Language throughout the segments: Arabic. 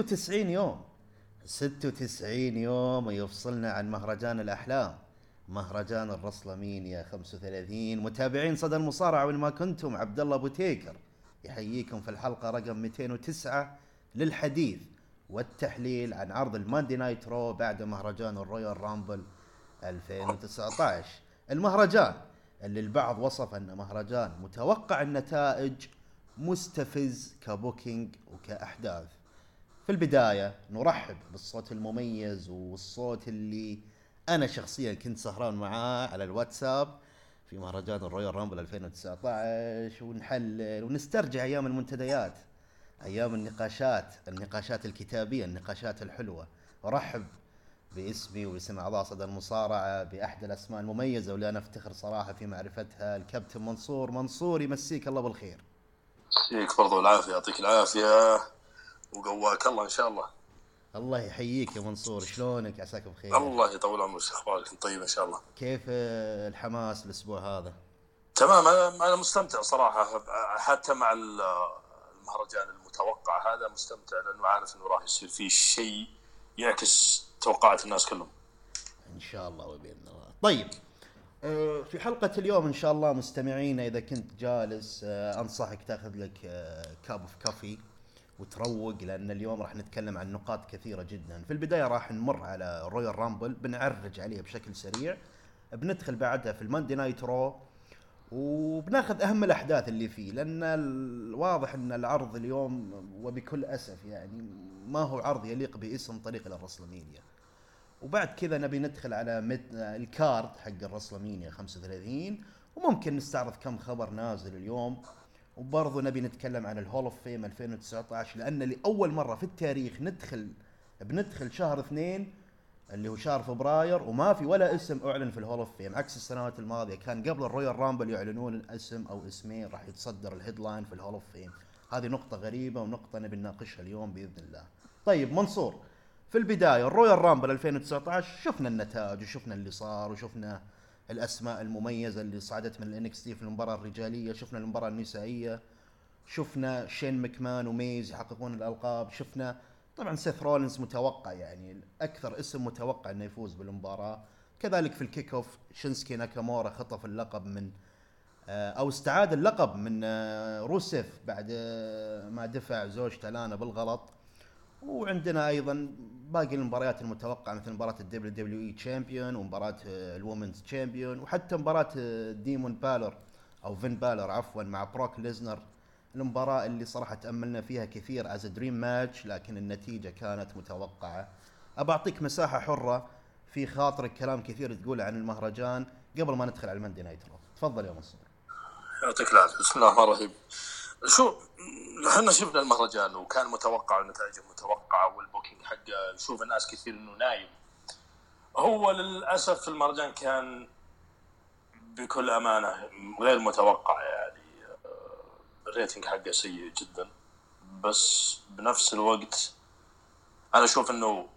96 يوم. 96 يوم يفصلنا عن مهرجان الأحلام. مهرجان الريسلمينيا 35 متابعين صدى المصارعة وين ما كنتم عبد الله أبو تيكر. يحييكم في الحلقة رقم 209 للحديث والتحليل عن عرض ال Monday Night Raw بعد مهرجان ال Royal Rumble 2019 المهرجان اللي البعض وصف أنه مهرجان متوقع النتائج مستفز ك booking وكأحداث. في البداية نرحب بالصوت المميز والصوت اللي أنا شخصيا كنت سهران معاه على الواتساب في مهرجان ال Royal Rumble 2019 ونحلل ونسترجع أيام المنتديات أيام النقاشات النقاشات الكتابية النقاشات الحلوة. أرحب باسمي وباسم أعضاء صدى المصارعة بأحد الأسماء المميزة واللي أنا أفتخر صراحة في معرفتها الكابتن منصور. منصور يمسيك الله بالخير. يمسيك برضو العافية يعطيك العافية. وقواك. الله إن شاء الله. الله يحييك يا منصور. شلونك؟ عساك بخير. الله يطول عمرك أخبارك؟ طيب إن شاء الله. كيف الحماس الأسبوع هذا؟ تمام. أنا مستمتع صراحة. حتى مع المهرجان المتوقع هذا مستمتع لأنه عارف إنه راح يصير فيه شيء يعكس توقعات الناس كلهم. إن شاء الله وبإذن الله. طيب. آه، في حلقة اليوم إن شاء الله مستمعينا إذا كنت جالس آه، أنصحك تأخذ لك cup of coffee وتروق لأن اليوم راح نتكلم عن نقاط كثيرة جدا. في البداية راح نمر على Royal Rumble بنعرج عليها بشكل سريع. بندخل بعدها في ال Monday Night Raw وبناخذ أهم الأحداث اللي فيه لأن الواضح إن العرض اليوم وبكل أسف يعني ما هو عرض يليق باسم طريق الرسلمينيا وبعد كذا نبي ندخل على ال card حق الرسلمينيا 35 وممكن نستعرض كم خبر نازل اليوم. وبرضه نبي نتكلم عن ال Hall of Fame 2019 لأن لأول مرة في التاريخ ندخل بندخل شهر اثنين اللي هو شهر فبراير وما في ولا اسم أعلن في ال Hall of Fame عكس السنوات الماضية. كان قبل الرويال رامبل يعلنون اسم أو اسمين راح يتصدر ال headline في ال Hall of Fame. هذه نقطة غريبة ونقطة نبي نناقشها اليوم بإذن الله. طيب منصور في البداية الرويال رامبل 2019 شفنا النتائج وشفنا اللي صار وشفنا الأسماء المميزة اللي صعدت من ال NXT في المباراة الرجالية شفنا المباراة النسائية شفنا شين مكمان وميز يحققون الألقاب شفنا طبعا سيث رولينز متوقع يعني أكثر اسم متوقع إنه يفوز بالمباراة. كذلك في ال kick off شينسكي ناكامورا خطف اللقب من آه، أو استعاد اللقب من آه، روسيف بعد آه، ما دفع زوجته لانا بالغلط. وعندنا أيضا باقي المباريات المتوقعة مثل مباراة ال WWE champion ومباراة ال women's champion وحتى مباراة ديمون بالر أو فين بالر عفوا مع بروك ليسنر المباراة اللي صراحة تأملنا فيها كثير as dream match لكن النتيجة كانت متوقعة. أبى أعطيك مساحة حرة في خاطرك كلام كثير تقوله عن المهرجان قبل ما ندخل على ال Monday Night تفضل يا منصور. يعطيك العافية، بسم الله الرحمن الرحيم. شو إحنا شفنا المهرجان وكان متوقع ونتائجه متوقعة وال booking حقه. نشوف الناس كثير إنه نايم. هو للأسف المهرجان كان بكل أمانة غير متوقع يعني ال rating حقه سيء جدا. بس بنفس الوقت أنا أشوف إنه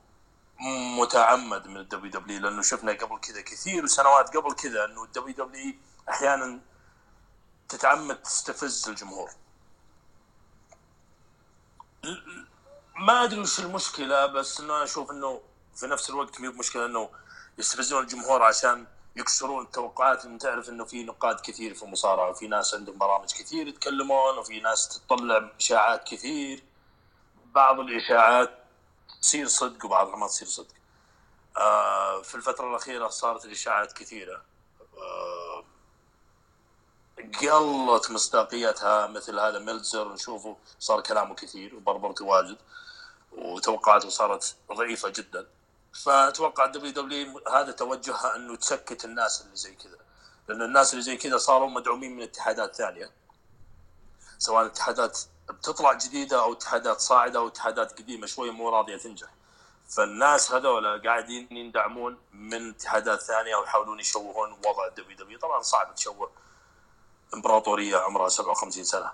متعمد من الدبليو دبليو لأنه شفنا قبل كذا كثير سنوات قبل كذا إنه الدبليو دبليو أحيانا تتعمد تستفز الجمهور. ما أدري وش المشكلة بس إنه أشوف إنه في نفس الوقت مي مشكلة إنه يستفزون الجمهور عشان يكسرون التوقعات انت تعرف إنه في نقاد كثير في المصارعة وفي ناس عندهم برامج كثير يتكلمون وفي ناس تطلع إشاعات كثير بعض الإشاعات تصير صدق وبعضها ما تصير صدق. آه في الفترة الأخيرة صارت الإشاعات كثيرة. آه قلت مصداقيتها مثل هذا ميلزر نشوفه صار كلامه كثير وبربرته واجد وتوقعاته صارت ضعيفة جدا. فأتوقع الدبليو دبليو هذا توجهها إنه تسكت الناس اللي زي كذا. لأن الناس اللي زي كذا صاروا مدعومين من اتحادات ثانية. سواء اتحادات بتطلع جديدة أو اتحادات صاعدة أو اتحادات قديمة شوية مو راضية تنجح. فالناس هذول قاعدين يندعمون من اتحادات ثانية ويحاولون يشوهون وضع الدبليو دبليو طبعا صعب تشوه إمبراطورية عمرها 57 سنة.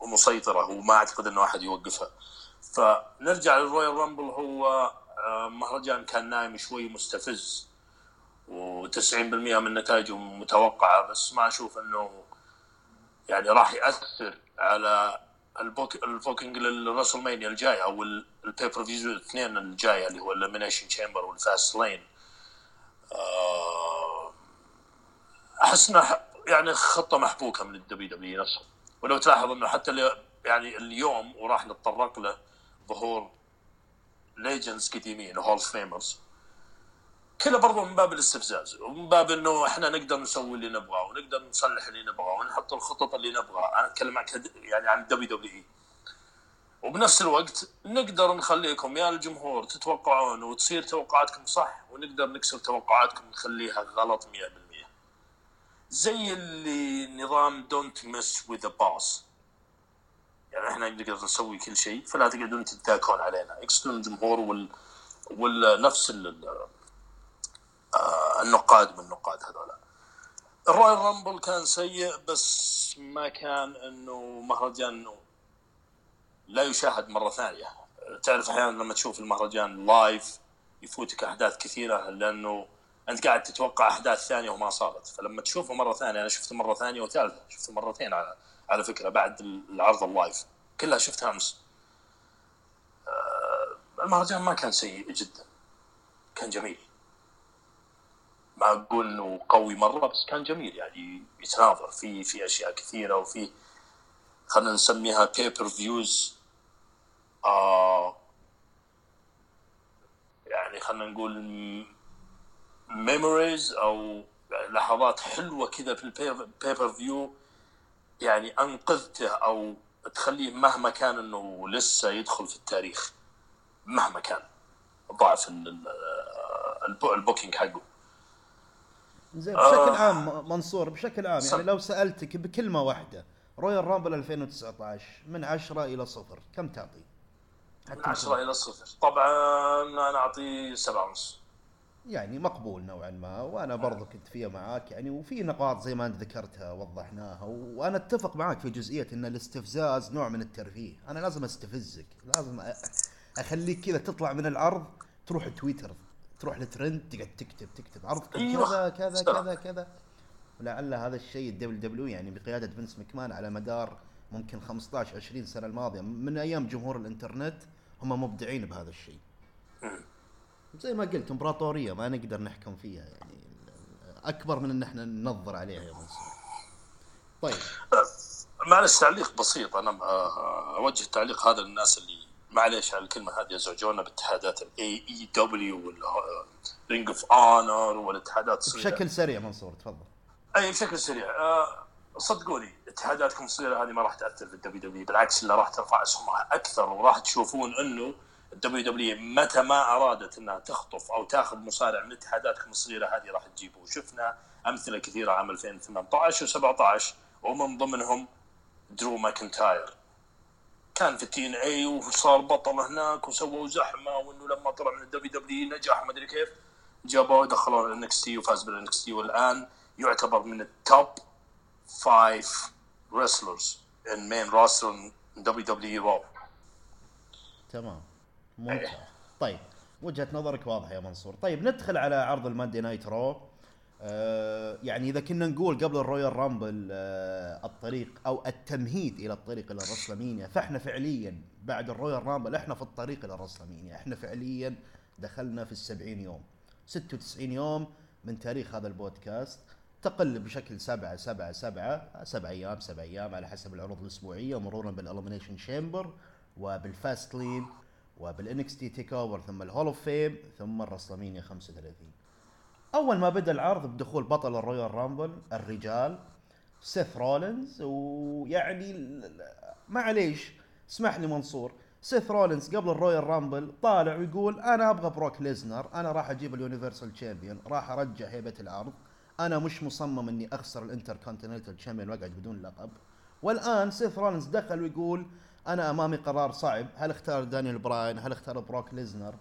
ومسيطرة وما أعتقد إنه أحد يوقفها. فنرجع للرويال رامبل هو آه، مهرجان كان نايم شوي مستفز و90% من نتائجه متوقعة. بس ما أشوف إنه يعني راح يأثر على ال book ال booking لل WrestleMania الجاي أو ال pay-per-view الاثنين الجاية اللي هو ال Elimination Chamber وال Fastlane أحس انها يعني خطة محبوكة من الدبليو دبليو نفسه. ولو تلاحظ إنه حتى يعني اليوم وراح نتطرق له ظهور legends قديمين Hall of Famers كله برضو من باب الاستفزاز ومن باب إنه إحنا نقدر نسوي اللي نبغاه ونقدر نصلح اللي نبغاه ونحط الخطط اللي نبغاها أنا أتكلم معك يعني عن WWE. وبنفس الوقت نقدر نخليكم يا الجمهور تتوقعون وتصير توقعاتكم صح ونقدر نكسر توقعاتكم نخليها غلط 100% زي اللي نظام don't mess with boss يعني إحنا نقدر نسوي كل شيء فلا تقعدون تتذاكون علينا. يقصدون الجمهور وال والنفس آه النقاد من النقاد هذولا. الرويال رامبل كان سيء بس ما كان إنه مهرجان انه لا يشاهد مرة ثانية. تعرف أحيانا لما تشوف المهرجان live يفوتك أحداث كثيرة لأنه انت قاعد تتوقع احداث ثانية وما صارت. فلما تشوفه مرة ثانية أنا شفته مرة ثانية وثالثة شفته مرتين على على فكرة بعد العرض ال live. كلها شفتها أمس. آه، المهرجان ما كان سيء جدا. كان جميل. ما أقول إنه قوي مرة بس كان جميل. يعني يتناظر. في في أشياء كثيرة وفي خلينا نسميها pay-per-views آه يعني خلينا نقول memories أو لحظات حلوة كذا في ال pay-per-view يعني أنقذته أو تخليه مهما كان إنه لسه يدخل في التاريخ مهما كان ضعف البوكينج حقه. زين بشكل آه. عام منصور بشكل عام يعني لو سألتك بكلمة واحدة رويال رامبل 2019 من 10 إلى صفر كم تعطي؟ من 10 إلى صفر. طبعا أنا أعطيه 7 ونص. يعني مقبول نوعا ما وأنا برضو كنت فيها معاك يعني وفي نقاط زي ما أنت ذكرتها وضحناها وأنا أتفق معاك في جزئية إن الاستفزاز نوع من الترفيه. أنا لازم أستفزك لازم أخليك كذا تطلع من العرض تروح تويتر تروح لترند تقعد تكتب تكتب عرض أيوة. كذا كذا كذا كذا. ولعل هذا الشيء الدبليو دبليو يعني بقيادة فينس مكمان على مدار ممكن 15 20 سنة الماضية. من أيام جمهور الإنترنت هم مبدعين بهذا الشيء. زي ما قلت إمبراطورية ما نقدر نحكم فيها يعني أكبر من إن إحنا ننظر عليها يا منصور. طيب. معلش تعليق بسيط. أنا أوجه التعليق هذا للناس اللي معليش على الكلمة هذه يزعجونا باتحادات ال AEW وال Ring of Honor والاتحادات بشكل سريع منصور تفضل. أي بشكل سريع. أه صدقوني اتحاداتكم الصغيرة هذه ما راح تأثر في الدبليو دبليو بالعكس اللي راح ترفع أسهمها أكثر وراح تشوفون إنه الدبليو دبليو متى ما أرادت أنها تخطف أو تاخذ مصارع من اتحاداتكم الصغيرة هذه راح تجيبه وشفنا أمثلة كثيرة عام 2018 و17 ومن ضمنهم درو ماكنتاير. كان في ال TNA وصار بطل هناك وسووا زحمة وإنه لما طلع من الدبليو دبليو نجح ما أدري كيف جابوه دخلوه ال NXT وفاز بال NXT والآن يعتبر من ال top five wrestlers in main roster WW تمام. ممتاز طيب وجهة نظرك واضحة يا منصور. طيب ندخل على عرض الماندي نايت رو. آه يعني إذا كنا نقول قبل الرويال رامبل آه الطريق أو التمهيد إلى الطريق إلى الرسلمينيا فإحنا فعليا بعد الرويال رامبل إحنا في الطريق إلى الرسلمينيا. إحنا فعليا دخلنا في السبعين يوم. 96 يوم من تاريخ هذا البودكاست. تقل بشكل سبعة سبعة سبعة سبع أيام سبع أيام على حسب العروض الأسبوعية مرورا بالإليمينيشن شامبر وبالفاست لين. وبال NXT تيك اوفر ثم الهول أوف فيم ثم الرسلمينيا 35 أول ما بدأ العرض بدخول بطل الرويال رامبل الرجال سيث رولينز ويعني معليش اسمح لي منصور. سيث رولينز قبل الرويال رامبل طالع ويقول أنا أبغى بروك ليزنر أنا راح أجيب ال Universal Champion راح أرجع هيبة العرض. أنا مش مصمم إني أخسر ال Intercontinental Champion وأقعد بدون لقب. والآن سيث رولينز دخل ويقول أنا أمامي قرار صعب. هل اختار دانيال براين؟ هل اختار بروك ليزنر؟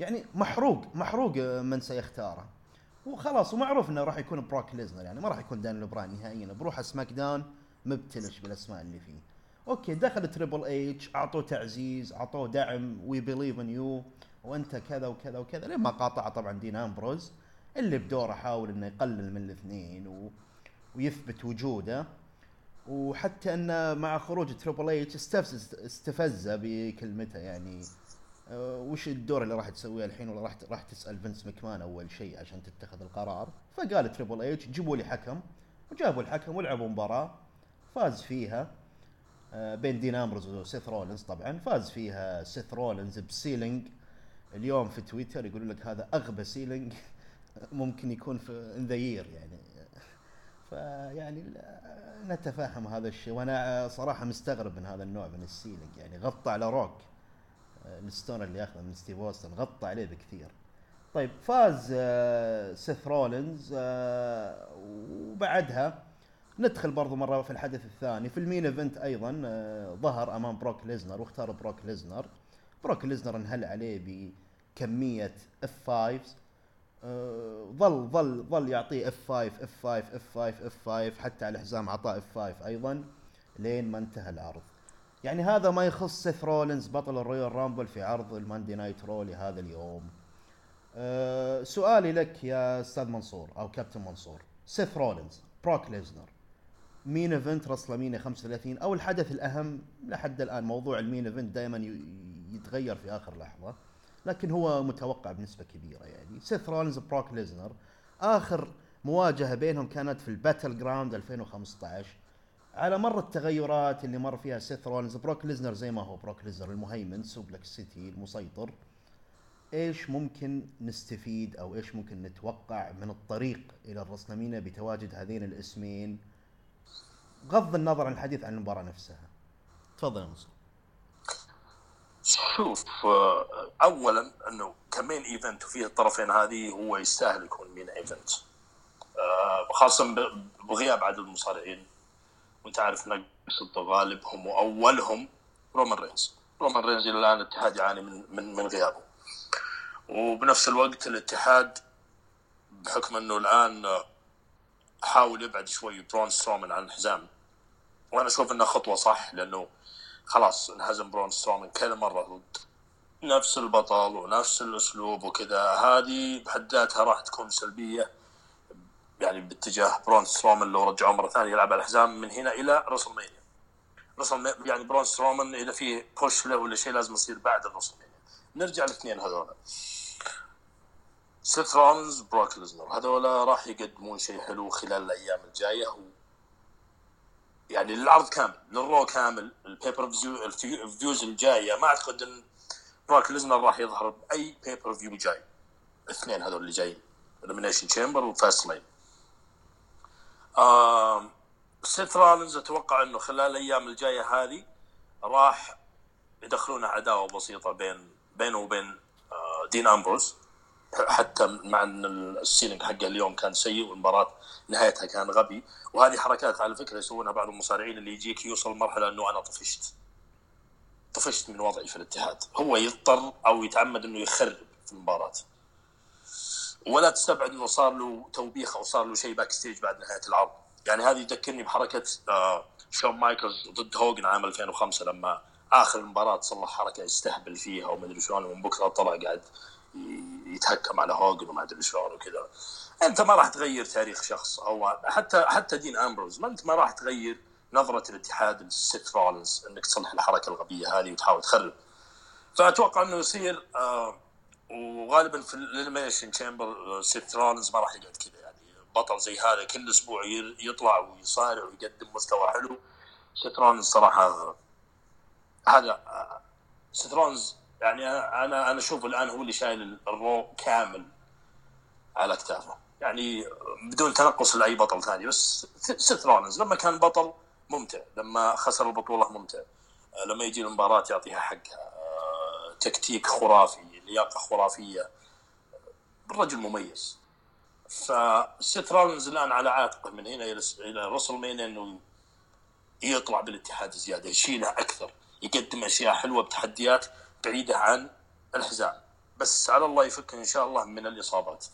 يعني محروق محروق من سيختاره. وخلاص ومعروف إنه راح يكون بروك ليزنر يعني ما راح يكون دانيال براين نهائيا. بروح سماك داون مبتلش بالأسماء اللي فيه. okay دخل تريبل إتش أعطوه تعزيز أعطوه دعم. we believe in you وأنت كذا وكذا وكذا. لما قاطع طبعا دين أمبروز اللي بدوره حاول إنه يقلل من الاثنين و... ويثبت وجوده. وحتى انه مع خروج تريبل اتش استفز بكلمته يعني. آه، وش الدور اللي راح تسويه الحين؟ ولا راح راح تسأل فينس مكمان أول شيء عشان تتخذ القرار؟ فقال تريبل اتش جيبوا لي حكم. وجابوا الحكم ولعبوا مباراة. فاز فيها آه، بين دين امبروز وسيث رولنز طبعا. فاز فيها سيث رولنز ب selling. اليوم في تويتر يقولوا لك هذا أغبى selling ممكن يكون في ذا يعني. فيعني نتفهم هذا الشيء. وأنا صراحة مستغرب من هذا النوع من ال selling. يعني غطى على روك. آه، الستنر اللي ياخذه من ستيف اوستن غطى عليه بكثير. طيب فاز آه، سيث رولينز آه، وبعدها ندخل برضو مرة في الحدث الثاني. في ال main event أيضا ظهر أمام بروك ليزنر واختار بروك ليزنر. بروك ليزنر انهل عليه بكمية F5 ظل ظل ظل يعطيه اف 5 اف 5 اف 5 اف 5 حتى على الحزام اعطاه F5 أيضا لين ما انتهى العرض. يعني هذا ما يخص سيث رولينز بطل الرويال رامبل في عرض الماندي نايت رو لهذا اليوم. أه سؤالي لك يا أستاذ منصور أو كابتن منصور. سيث رولينز بروك ليزنر main event رسلمينيا 35 أو الحدث الأهم لحد الآن موضوع ال main event دائما يتغير في آخر لحظة. لكن هو متوقع بنسبة كبيرة يعني. سيث رولينز بروك ليزنر آخر مواجهة بينهم كانت في الباتل جراوند 2015 على مر التغيرات اللي مر فيها سيث رولينز بروك ليزنر زي ما هو بروك ليزنر المهيمن suplex city المسيطر. إيش ممكن نستفيد أو إيش ممكن نتوقع من الطريق إلى الرسلمينيا بتواجد هذين الاسمين؟ بغض النظر عن الحديث عن المباراة نفسها. تفضل يا منصور شوف آه، اولا أنه ك main event وفيه الطرفين هذه هو يستاهل يكون main event. آه، خاصه بغياب عدد المصارعين. وأنت عارف نقصد غالبهم واولهم رومان رينز. رومان رينز إلى الآن الاتحاد يعاني من من من غيابه. وبنفس الوقت الاتحاد بحكم إنه الآن حاول يبعد شوي برون سترومان عن الحزام. وأنا أشوف انها خطوة صح لأنه خلاص انهزم برون سترومان كذا مرة ضد نفس البطل ونفس الأسلوب وكذا. هذه بحد ذاتها راح تكون سلبية يعني باتجاه برون سترومان لو رجعوه مرة ثانية يلعب على الحزام من هنا إلى رسلمانيا. رسل يعني برون سترومان إذا في push له ولا شيء لازم يصير بعد الرسلمانيا. نرجع الاثنين هذول سيث رولنز بروك ليزنر. هذول راح يقدمون شيء حلو خلال الأيام الجاية. يعني للعرض كامل للرو كامل ال pay-per-view الفيوز الجاية. ما أعتقد إن بروك ليزنر راح يظهر بأي pay-per-view جاي. الاثنين هذول اللي جايين. إليمينيشن تشامبر وفاست لين آه سيث رولنز أتوقع إنه خلال الأيام الجاية هذه راح يدخلون عداوة بسيطة بين بينه وبين آه دين امبروز حتى مع إن ال selling حقه اليوم كان سيء والمباراة نهايتها كان غبي. وهذه حركات على فكرة يسوونها بعض المصارعين اللي يجيك يوصل مرحلة إنه أنا طفشت. طفشت من وضعي في الاتحاد. هو يضطر أو يتعمد إنه يخرب في المباراة. ولا تستبعد إنه صار له توبيخ أو صار له شيء backstage بعد نهاية العرض. يعني هذه تذكرني بحركة آه شون مايكلز ضد هوجن عام 2005 لما آخر المباراة صلح حركة يستهبل فيها وما أدري شلون ومن بكرة طلع قاعد يتهكم على هوجن وما أدري شلون وكذا. أنت ما راح تغير تاريخ شخص. أو حتى حتى دين أمبروز ما انت ما راح تغير نظرة الاتحاد لسيث رولنز إنك تصلح الحركة الغبية هذه وتحاول تخرب. فأتوقع إنه يصير آه وغالبا في ال Elimination Chamber سيث رولنز ما راح يقعد كذا. يعني بطل زي هذا كل أسبوع يطلع ويصارع ويقدم مستوى حلو. سيث رولنز صراحة هذا آه، سيث رولنز يعني أنا أنا أشوف الآن هو اللي شايل ال Raw كامل على اكتافه يعني بدون تنقص لأي بطل ثاني بس سيث رولنز لما كان بطل ممتع لما خسر البطولة ممتع. لما يجي المباراة يعطيها حقها آه، تكتيك خرافي لياقة خرافية. الرجل مميز. فسيث رولنز الآن على عاتقه من هنا إلى رسل مين إنه يطلع بالاتحاد زيادة يشيله أكثر يقدم أشياء حلوة بتحديات بعيدة عن الحزام. بس على الله يفك إن شاء الله من الإصابات.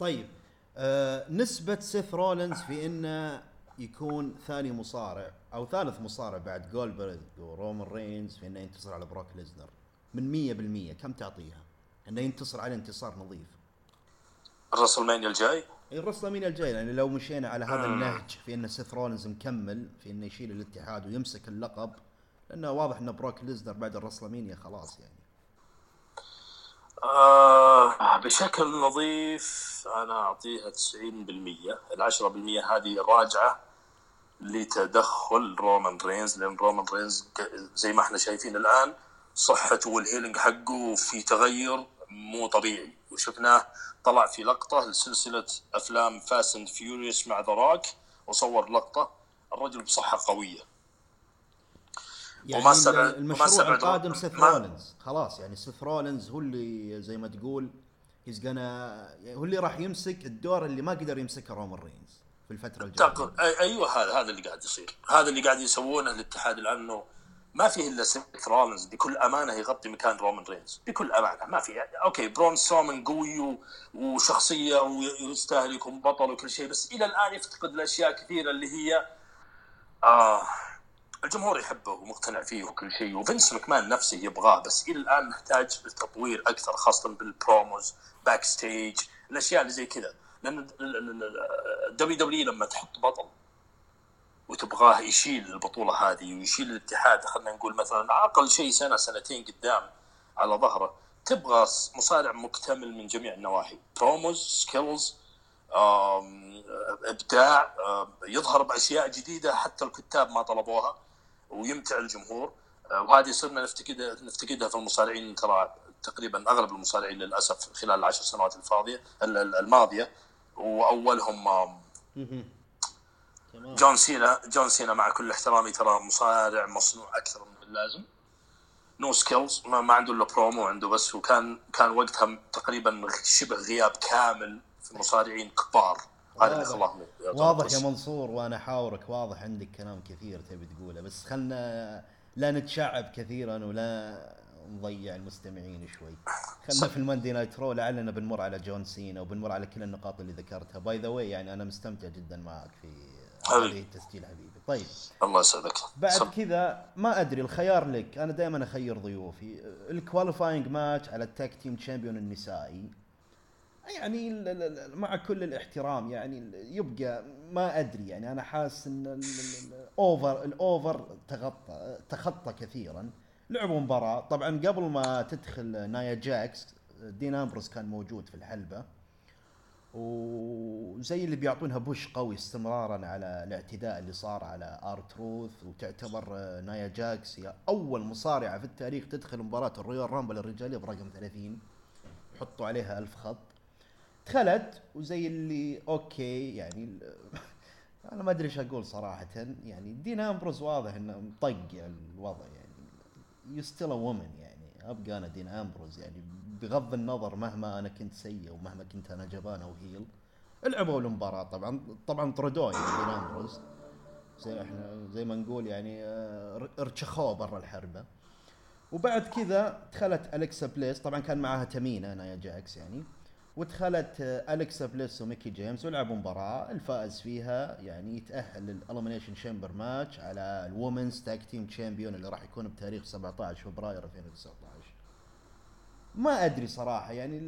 طيب آه نسبة سيث رولنز في إنه يكون ثاني مصارع أو ثالث مصارع بعد جولبرغ ورومان رينز في إنه ينتصر على بروك ليزنر. من 100% كم تعطيها؟ إنه ينتصر على انتصار نظيف. ال WrestleMania الجاي؟ ال WrestleMania الجاي يعني لو مشينا على هذا النهج في ان سيث رولنز مكمل في إنه يشيل الاتحاد ويمسك اللقب لأنه واضح ان بروك ليزنر بعد ال WrestleMania خلاص يعني. آه بشكل نظيف أنا أعطيها 90% ال 10% هذه راجعة لتدخل رومان رينز لأن رومان رينز زي ما إحنا شايفين الآن صحته وال healing حقه في تغير مو طبيعي. وشفناه طلع في لقطة لسلسلة أفلام Fast and Furious مع ذا روك وصور لقطة الرجل بصحة قوية. يعني المشروع القادم سيث رولنز خلاص يعني سيث رولنز هو اللي زي ما تقول he's gonna يعني هو اللي راح يمسك الدور اللي ما قدر يمسكه رومان رينز في الفترة الجاية. أيوه هذا هذا اللي قاعد يصير. هذا اللي قاعد يسوونه الاتحاد لأنه ما فيه إلا سيث رولنز بكل أمانة يغطي مكان رومان رينز. بكل أمانة ما في okay برون سترومان قوي وشخصية ويستاهل يكون بطل وكل شيء بس إلى الآن يفتقد الأشياء كثيرة اللي هي آه الجمهور يحبه ومقتنع فيه وكل شيء وفنس مكمان نفسه يبغاه بس إلى الآن محتاج تطوير أكثر خاصة بال promos backstage الأشياء اللي زي كذا. لأن ال WW لما تحط بطل وتبغاه يشيل البطولة هذه ويشيل الاتحاد خلينا نقول مثلا أقل شيء سنة سنتين قدام على ظهره تبغى مصارع مكتمل من جميع النواحي. promos skills إبداع يظهر بأشياء جديدة حتى الكتاب ما طلبوها. ويمتع الجمهور. آه، وهذه صرنا نفتقدها نفتقدها في المصارعين ترى تقريبا أغلب المصارعين للأسف خلال العشر سنوات الفاضية الماضية. وأولهم جون سينا. جون سينا مع كل احترامي ترى مصارع مصنوع أكثر من اللازم. no skills ما, ما عنده إلا برومو عنده بس وكان كان وقتها تقريبا شبه غياب كامل في مصارعين كبار. واضح. يا منصور وأنا أحاورك واضح عندك كلام كثير تبي تقوله بس خلنا لا نتشعب كثيرا ولا نضيع المستمعين شوي. خلنا في ال Monday Night Raw لعلنا بنمر على جون سينا وبنمر على كل النقاط اللي ذكرتها. by the way يعني أنا مستمتع جدا معك في هذه التسجيل حبيبي. طيب. الله يسعدك. بعد كذا ما أدري الخيار لك. أنا دائما أخير ضيوفي. ال qualifying match على ال tag team champion النسائي. يعني مع كل الاحترام يعني يبقى ما أدري يعني أنا حاسس إن ال over ال over تغطى تخطى كثيرا. لعبوا مباراة. طبعا قبل ما تدخل نايا جاكس دين أمبروس كان موجود في الحلبة. وزي اللي بيعطونها push قوي استمرارا على الاعتداء اللي صار على R-Truth وتعتبر نايا جاكس هي أول مصارعة في التاريخ تدخل مباراة ال Royal Rumble الرجالية برقم 30 حطوا عليها ألف خط. دخلت وزي اللي أوكي يعني أنا ما أدري إيش أقول صراحة. يعني دين أمبروز واضح إنه مطق الوضع يعني يو ا وومن يعني ابقى أنا دين أمبروز. يعني بغض النظر مهما أنا كنت سيء ومهما كنت أنا جبان أو هيل لعبوا المباراة. طبعا طبعا طردوه يعني دين أمبروز. زي إحنا زي ما نقول يعني آه، ارتشخوه برا الحربة. وبعد كذا دخلت الكسا بليس. طبعا كان معاها تامينا نايا جاكس يعني. ودخلت الكسا بليس وميكي جيمس ولعبوا مباراة. الفائز فيها يعني يتأهل لل Elimination Chamber match على ال women's tag team champion اللي راح يكون بتاريخ 17 فبراير 2019 ما أدري صراحة يعني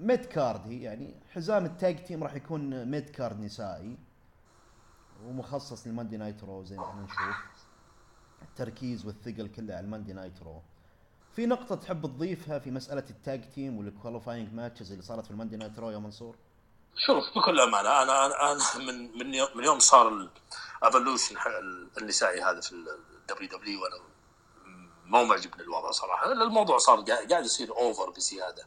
mid card هي يعني حزام ال tag team راح يكون mid card نسائي. ومخصص لل Monday Night Raw زي ما إحنا نشوف. التركيز والثقل كله على ال Monday Night Raw في نقطة تحب تضيفها في مسألة ال tag team وال qualifying matches اللي صارت في ال Monday Night Raw يا منصور؟ شوف بكل أمانة أنا أنا أنا من من يوم, من يوم صار ال Evolution النسائي هذا في ال WW وأنا مو معجبني الوضع صراحة. الموضوع صار قاعد يصير over بزيادة.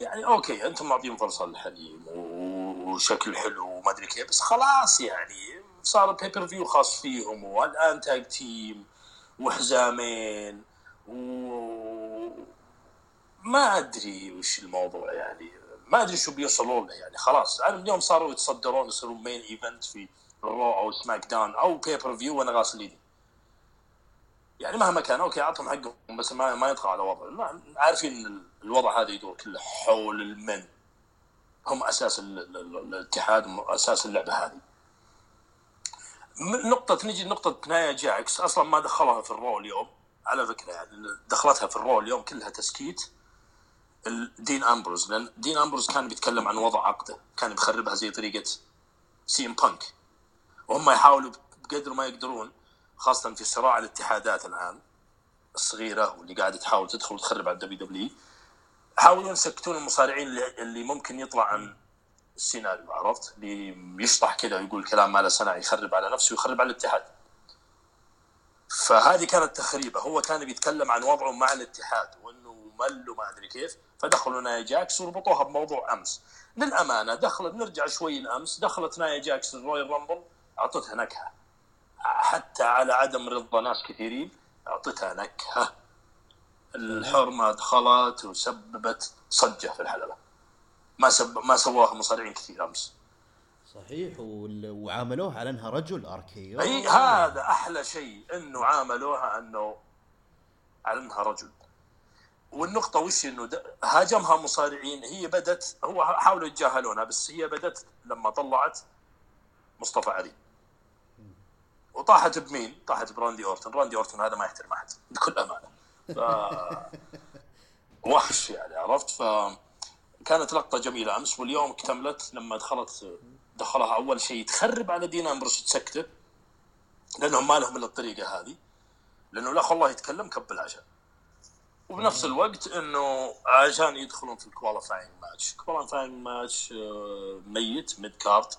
يعني okay أنتم معطين فرصة للحريم وشكل حلو وما أدري كيف بس خلاص يعني صار pay-per-view خاص فيهم والآن tag team وحزامين. و ما أدري وش الموضوع يعني. ما أدري شو بيوصلوا له يعني. خلاص أنا اليوم صاروا يتصدرون يصيرون main event في Raw أو SmackDown أو pay-per-view وأنا غاسل ايدي يعني مهما كان okay أعطهم حقهم بس ما ما يطغى على وضع عارفين إن الوضع هذا يدور كله حول ال men. هم أساس الاتحاد أساس اللعبة هذه. نقطة نجي نقطة نايا جاكس. أصلا ما دخلها في ال Raw اليوم. على فكرة يعني دخلتها في ال Raw اليوم كلها تسكيت دين أمبروز لأن دين أمبروز كان بيتكلم عن وضع عقده كان بيخربها زي طريقة سي إم بانك. وهم يحاولوا بقدر ما يقدرون خاصة في صراع الاتحادات الآن الصغيرة واللي قاعدة تحاول تدخل وتخرب على ال WW حاولوا يسكتون المصارعين اللي, ممكن يطلع عن السيناريو عرفت؟ اللي يشطح كذا ويقول كلام ما له سنع يخرب على نفسه ويخرب على الاتحاد. فهذه كانت تخريبة. هو كان بيتكلم عن وضعه مع الاتحاد وإنه مل وما أدري كيف فدخلوا نايا جاكس وربطوها بموضوع أمس. للأمانة دخلت نرجع شوي لامس دخلت نايا جاكس ال Royal Rumble أعطتها نكهة. حتى على عدم رضا ناس كثيرين أعطتها نكهة. الحرمة دخلت وسببت صجة في الحلبة. ما سب ما سواها مصارعين كثير أمس. صحيح وعاملوها على إنها رجل RKO إي هذا أحلى شيء إنه عاملوها إنه على إنها رجل والنقطة وش إنه هاجمها مصارعين هي بدت هو حاولوا يتجاهلونها بس هي بدت لما طلعت مصطفى علي وطاحت بمين؟ طاحت براندي أورتون، راندي أورتون هذا ما يحترم أحد بكل أمانة. ف... وحش يعني عرفت؟ ف كانت لقطة جميلة أمس واليوم اكتملت لما دخلت دخلها أول شيء تخرب على دين امبروس تسكته لأنهم ما لهم إلا الطريقة هذه. لأنه لا الله يتكلم كب العشاء. وبنفس الوقت إنه عشان يدخلون في ال qualifying match qualifying match mid mid card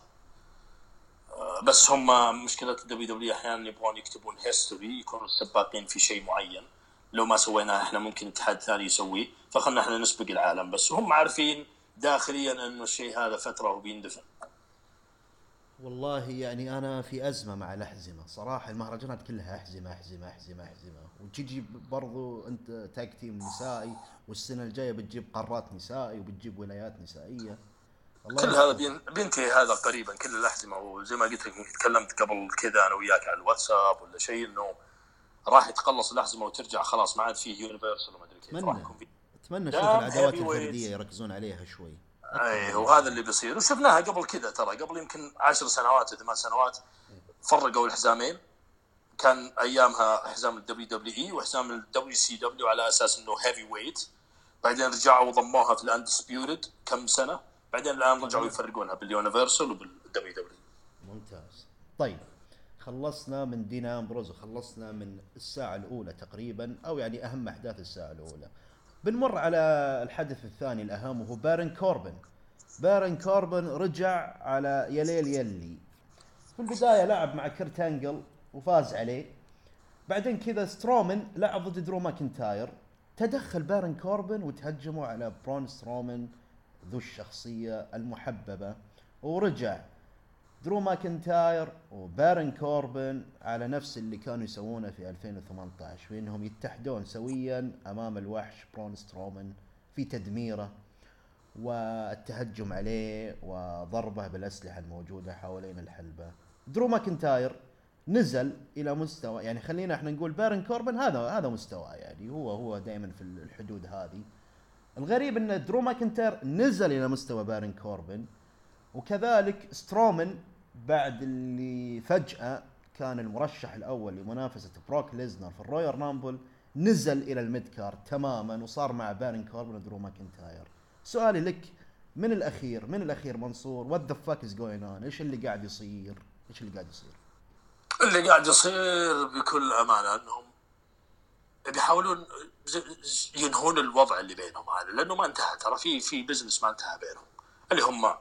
بس هم مشكلة ال WW أحيانا يبغون يكتبون history يكونوا سباقين في شيء معين. لو ما سويناه إحنا ممكن اتحاد ثاني يسويه. فخلنا إحنا نسبق العالم. بس هم عارفين داخليا إنه الشيء هذا فترة وبيندفن. والله يعني أنا في أزمة مع الأحزمة. صراحة المهرجانات كلها أحزمة أحزمة أحزمة أحزمة. وتجي برضو أنت تاك تيم نسائي والسنة الجاية بتجيب قارات نسائي وبتجيب ولايات نسائية. كل هذا بينتهي هذا قريبا كل الأحزمة. وزي ما قلت لك تكلمت قبل كذا أنا وياك على الواتساب ولا شيء إنه راح يتخلص الأحزمة وترجع خلاص ما عاد فيه Universal وما أدري كيف. راح يكون أتمنى أشوف العداوات الفردية يركزون عليها شوي. إي وهذا اللي بيصير. وشفناها قبل كذا ترى قبل يمكن عشر سنوات ثمان سنوات فرقوا الحزامين. كان أيامها حزام ال WWE وحزام ال WCW على أساس إنه heavyweight بعدين رجعوا وضموها في ال undisputed كم سنة. بعدين الآن رجعوا يفرقونها بال Universal وبال WW ممتاز. طيب خلصنا من دين امبروز وخلصنا من الساعة الأولى تقريبا أو يعني أهم أحداث الساعة الأولى. بنمر على الحدث الثاني الأهم وهو بارن كوربن. بارن كوربن رجع على يليل يلي. في البداية لعب مع كرت أنجل وفاز عليه. بعدين كذا سترومن لعب ضد درو ماكنتاير. تدخل بارن كوربن وتهجموا على برون سترومن ذو الشخصية المحببة ورجع. درو ماكنتاير وبارن كوربن على نفس اللي كانوا يسوونه في 2018 في انهم يتحدون سويا أمام الوحش برون سترومان في تدميره والتهجم عليه وضربه بالأسلحة الموجودة حوالين الحلبة. درو ماكنتاير نزل إلى مستوى يعني خلينا إحنا نقول بارن كوربن هذا هذا مستوى يعني هو هو دائما في الحدود هذه. الغريب إن درو ماكنتاير نزل إلى مستوى بارن كوربن وكذلك سترومان بعد اللي فجأة كان المرشح الأول لمنافسة بروك ليزنر في ال Royal Rumble نزل إلى ال mid card تماما وصار مع بارن كوربن ودرو ماكنتاير. سؤالي لك من الأخير؟ من الأخير منصور؟ what the fuck is going on إيش اللي قاعد يصير؟ إيش اللي قاعد يصير؟ اللي قاعد يصير بكل أمانة أنهم بيحاولون ينهون الوضع اللي بينهم هذا لأنه ما انتهى ترى في في business ما انتهى بينهم اللي هم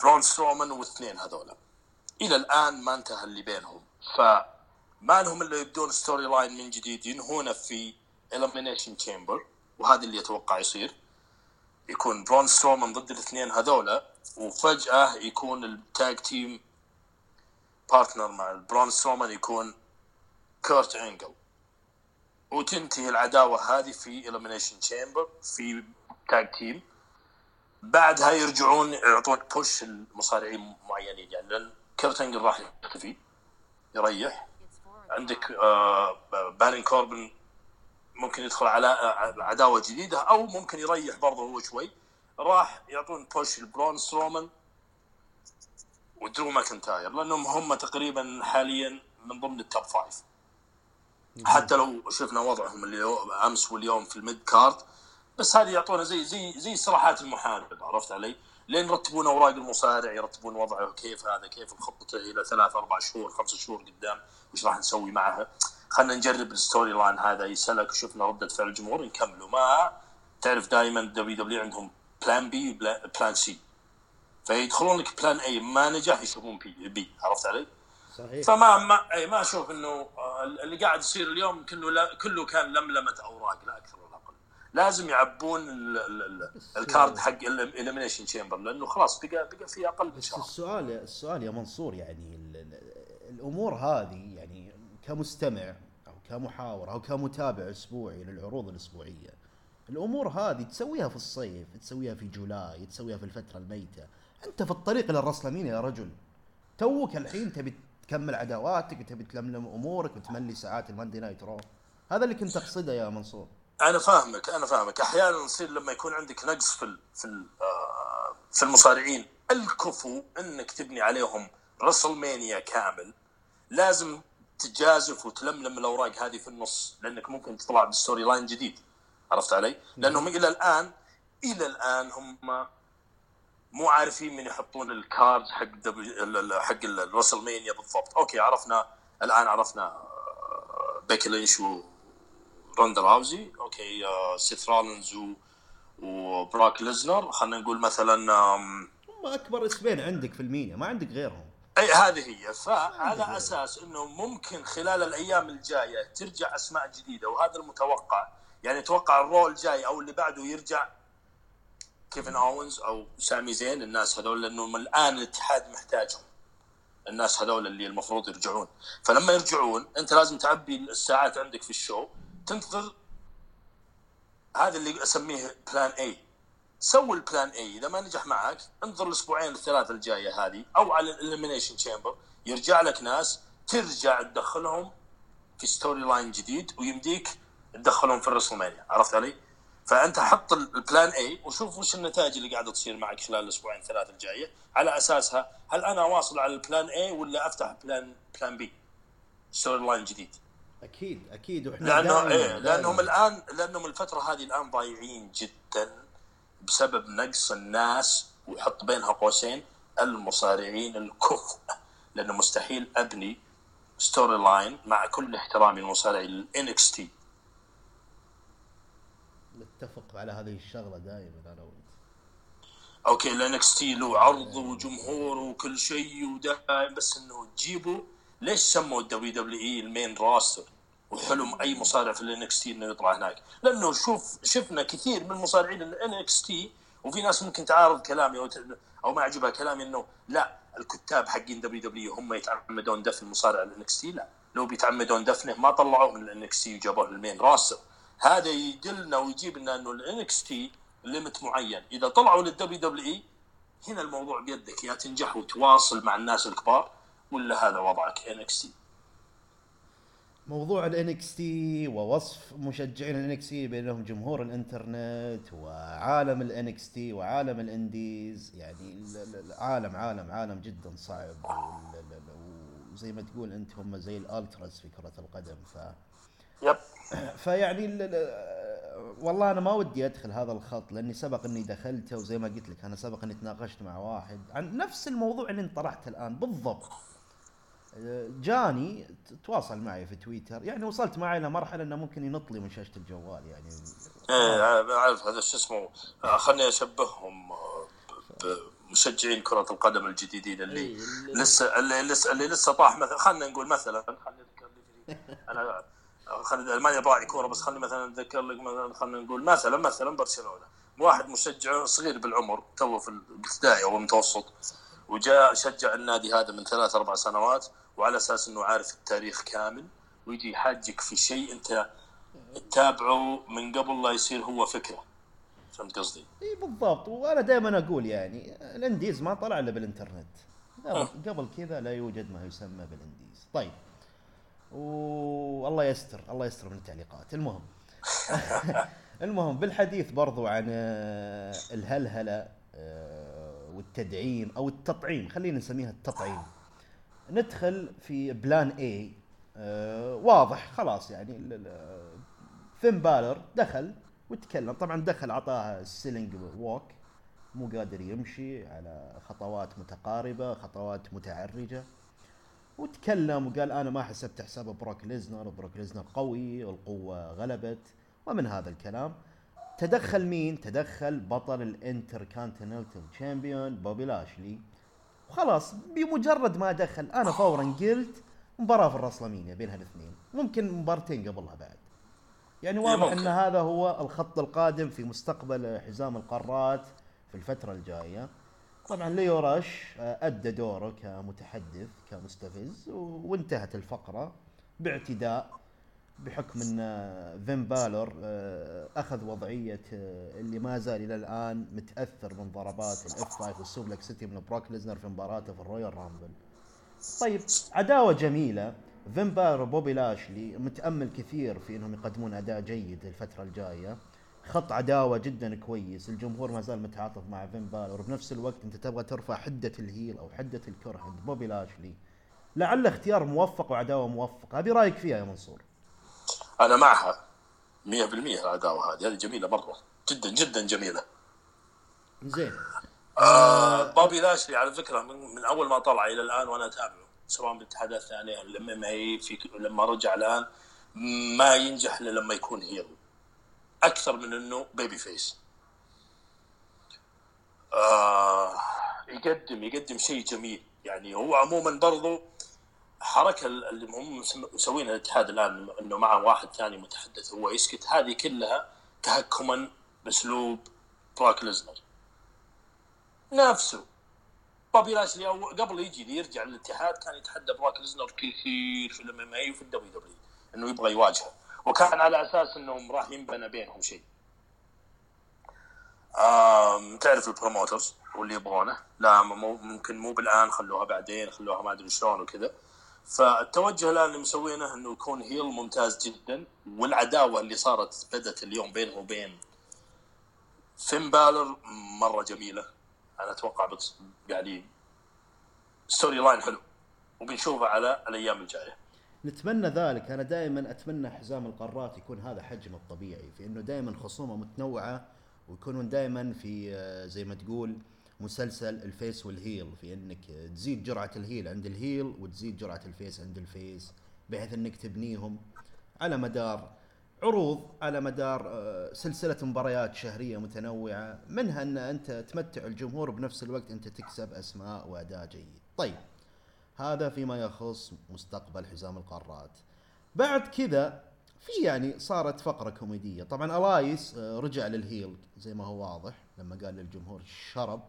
برون سترومان والاثنين هذولا إلى الآن ما انتهى اللي بينهم. فما لهم إلا يبدون storyline من جديد ينهونه في Elimination Chamber وهذا اللي أتوقع يصير. يكون برون سترومان ضد الاثنين هذولا وفجأة يكون ال tag team partner مع برون سترومان يكون كورت انجل وتنتهي العداوة هذه في Elimination Chamber في tag team بعدها يرجعون يعطون push المصارعين معينين. يعني لأن كيرت انجل راح يختفي يريح. عندك آه بارن كوربن ممكن يدخل على آه، عداوة جديدة أو ممكن يريح برضه هو شوي. راح يعطون push لبرون سترومان ودرو ماكنتاير لأنهم هم تقريبا حاليا من ضمن ال top five حتى لو شفنا وضعهم اللي أمس واليوم في ال mid card بس هذه يعطونا زي زي زي استراحات المحارب عرفت علي؟ لين يرتبون أوراق المصارع يرتبون وضعه كيف هذا كيف خطته إلى ثلاث أربع شهور خمس شهور قدام وش راح نسوي معها خلينا نجرب ال storyline هذا يسلك وشفنا ردة فعل الجمهور نكمله ما تعرف دائما WW عندهم plan B و plan C فيدخلون لك plan A ما نجح يشوفون B, B عرفت علي؟ صحيح فما ما أي ما أشوف إنه آه، اللي قاعد يصير اليوم كله كله كان لملمة أوراق لا أكثر لازم يعبون ال card حق ال Elimination Chamber لأنه خلاص بقى بقى في أقل من شهر. السؤال السؤال يا منصور يعني الأمور هذه يعني كمستمع أو كمحاور أو كمتابع أسبوعي للعروض الأسبوعية الأمور هذه تسويها في الصيف تسويها في July تسويها في الفترة الميتة. أنت في الطريق إلى الرسلمينيا يا رجل. توك الحين تبي تكمل عداواتك وتبي تلملم أمورك وتملي ساعات ال Monday Night Raw. هذا اللي كنت أقصده يا منصور. أنا فاهمك أنا فاهمك. أحيانا يصير لما يكون عندك نقص في في آه، في المصارعين الكفو إنك تبني عليهم رسل مانيا كامل. لازم تجازف وتلملم الأوراق هذه في النص لأنك ممكن تطلع ب storyline جديد. عرفت علي؟ لأنهم إلى الآن إلى الآن هم مو عارفين من يحطون ال card حق حق الرسل مانيا بالضبط. أوكي عرفنا الآن عرفنا آه، بيكي لينش وروندا راوزي أوكي سيث رولنز وبراك ليزنر خلينا نقول مثلا هم أكبر اسمين عندك في المينيا ما عندك غيرهم. إي هذه هي. فعلى أساس إنه ممكن خلال الأيام الجاية ترجع أسماء جديدة وهذا المتوقع. يعني أتوقع الرو الجاي أو اللي بعده يرجع كيفن اونز أو سامي زين الناس هذول لأنه الآن الاتحاد محتاجهم. الناس هذول اللي المفروض يرجعون. فلما يرجعون أنت لازم تعبي الساعات عندك في ال show. تنتظر هذا اللي أسميه plan A سوي ال plan A إذا ما نجح معك انظر الأسبوعين الثلاثة الجاية هذه أو على الاليمينيشن تشامبر يرجع لك ناس ترجع تدخلهم في storyline جديد ويمديك تدخلهم في الرسلمانيا عرفت علي؟ فأنت حط ال plan A وشوف وش النتائج اللي قاعدة تصير معك خلال الأسبوعين ثلاثة الجاية. على أساسها هل أنا واصل على ال plan A ولا أفتح plan plan B storyline جديد. أكيد أكيد. وإحنا لأنه إيه لأنهم الآن لأنهم الفترة هذه الآن ضايعين جدا بسبب نقص الناس ويحط بينها قوسين المصارعين الكفء. لأنه مستحيل أبني storyline مع كل احترامي لمصارعي ال NXT نتفق على هذه الشغلة دائما أنا وأنت. أوكي ال NXT له عرض وجمهور وكل شيء ودائما بس إنه تجيبه ليش سموا ال WWE ال main roster وحلم أي مصارع في ال NXT إنه يطلع هناك؟ لأنه شوف شفنا كثير من مصارعين ال NXT وفي ناس ممكن تعارض كلامي أو, أو ما عجبها كلامي إنه لا الكتاب حقين WW هم يتعمدون دفن مصارع ال NXT لا. لو بيتعمدون دفنه ما طلعوه من ال NXT وجابوه لل main roster هذا يدلنا ويجيب لنا إنه ال NXT limit معين. إذا طلعوا لل WWE هنا الموضوع بيدك. يا تنجح وتواصل مع الناس الكبار. ولا هذا وضعك NXT موضوع ال NXT ووصف مشجعين ال NXT بانهم جمهور الإنترنت وعالم ال NXT وعالم ال indies يعني العالم عالم عالم جدا صعب. وزي ما تقول أنت هم زي الالتراس في كرة القدم. ف يب. فيعني والله أنا ما ودي أدخل هذا الخط لأني سبق إني دخلته وزي ما قلت لك أنا سبق إني تناقشت مع واحد عن نفس الموضوع اللي انت طرحته الآن بالضبط. جاني تواصل معي في تويتر. يعني وصلت معي إلى مرحلة إنه ممكن ينط لي من شاشة الجوال يعني. إيه أعرف هذا شو اسمه خلني أشبههم بمشجعين كرة القدم الجديدين اللي, اللي لسه اللي لسه اللي لسه طاح مثلا. خلينا نقول مثلا خلينا نذكر أنا خلينا ما يبغى كورة بس خليني مثلا اتذكر لك مثلا خلينا نقول مثلا مثلا برشلونة. واحد مشجع صغير بالعمر تو في الابتدائي أو المتوسط. وجاء شجع النادي هذا من ثلاث أربع سنوات وعلى أساس إنه عارف التاريخ كامل ويجي يحاجك في شيء أنت تتابعه من قبل لا يصير هو فكرة. فهمت قصدي؟ إي بالضبط. وأنا دائما أقول يعني الأنديز ما طلع إلا بالإنترنت. قبل كذا لا يوجد ما يسمى بالأنديز. طيب. والله يستر الله يستر من التعليقات. المهم. المهم بالحديث برضو عن الهلهلة آه، والتدعيم أو التطعيم خلينا نسميها التطعيم. ندخل في بلان اي آه، واضح خلاص يعني فين بالر دخل وتكلم. طبعا دخل عطاه ال selling walk مو قادر يمشي على خطوات متقاربة خطوات متعرجة. وتكلم وقال أنا ما حسبت حساب بروك ليزنر بروك ليزنر قوي القوه غلبت ومن هذا الكلام تدخل مين؟ تدخل بطل ال Intercontinental Champion بوبي لاشلي. وخلاص بمجرد ما دخل أنا فورا قلت مباراة في الرسلمينيا بين هالاثنين. ممكن مبارتين قبلها بعد. يعني واضح. إن هذا هو الخط القادم في مستقبل حزام القارات في الفترة الجاية. طبعا ليو راش آه، أدى دوره كمتحدث كمستفز وانتهت الفقرة باعتداء. بحكم إن آه، فين بالور آه، أخذ وضعية آه، اللي ما زال إلى الآن متأثر من ضربات ال F5 وال Suplex City من بروك ليزنر في مباراته في الرويال رامبل. طيب عداوة جميلة فين بالور وبوبي لاشلي متأمل كثير في إنهم يقدمون أداء جيد الفترة الجاية. خط عداوة جدا كويس، الجمهور ما زال متعاطف مع فين بالور وبنفس الوقت أنت تبغى ترفع حدة ال heel أو حدة الكره عند بوبي لاشلي. لعل اختيار موفق وعداوة موفقة، ابي رأيك فيها يا منصور. أنا معها. 100% العداوه هذه. هذه جميلة مرة. جدا جدا جميلة. زين. آه بوبي لاشلي على فكرة من, من أول ما طلع إلى الآن وأنا أتابعه سواء بالاتحادات الثانية ال MMA في لما رجع الآن ما ينجح إلا لما يكون hero. أكثر من إنه babyface آه يقدم يقدم شيء جميل. يعني هو عموما برضو حركة اللي هم مسوينها الاتحاد الآن إنه معه واحد ثاني متحدث هو يسكت هذه كلها تهكما بأسلوب بروك ليزنر. نفسه. بوبي لاشلي قبل يجي يرجع للاتحاد كان يتحدى بروك ليزنر كثير في الإم إم اي وفي الدبليو دبليو إنه يبغى يواجهه. وكان على أساس إنهم راح ينبنى بينهم شيء. تعرف ال promoters واللي يبغونه؟ لا ممكن مو بالآن خلوها بعدين خلوها ما أدري شلون وكذا. فالتوجه الآن اللي مسوينه إنه يكون heel ممتاز جدا والعداوة اللي صارت بدت اليوم بينه وبين فين بالر مرة جميلة. أنا أتوقع بتص... يعني storyline حلو وبنشوفه على الأيام الجاية. نتمنى ذلك. أنا دائما أتمنى حزام القارات يكون هذا حجمه الطبيعي في إنه دائما خصومة متنوعة ويكونون دائما في آه، زي ما تقول مسلسل ال face وال heel في إنك تزيد جرعة ال heel عند ال heel وتزيد جرعة ال face عند ال face بحيث إنك تبنيهم على مدار عروض على مدار آه، سلسلة مباريات شهرية متنوعة منها أن أنت تمتع الجمهور بنفس الوقت أنت تكسب أسماء وأداء جيد. طيب هذا فيما يخص مستقبل حزام القارات. بعد كذا في يعني صارت فقرة كوميدية. طبعا ألايس آه، رجع للهيل زي ما هو واضح لما قال للجمهور شرب.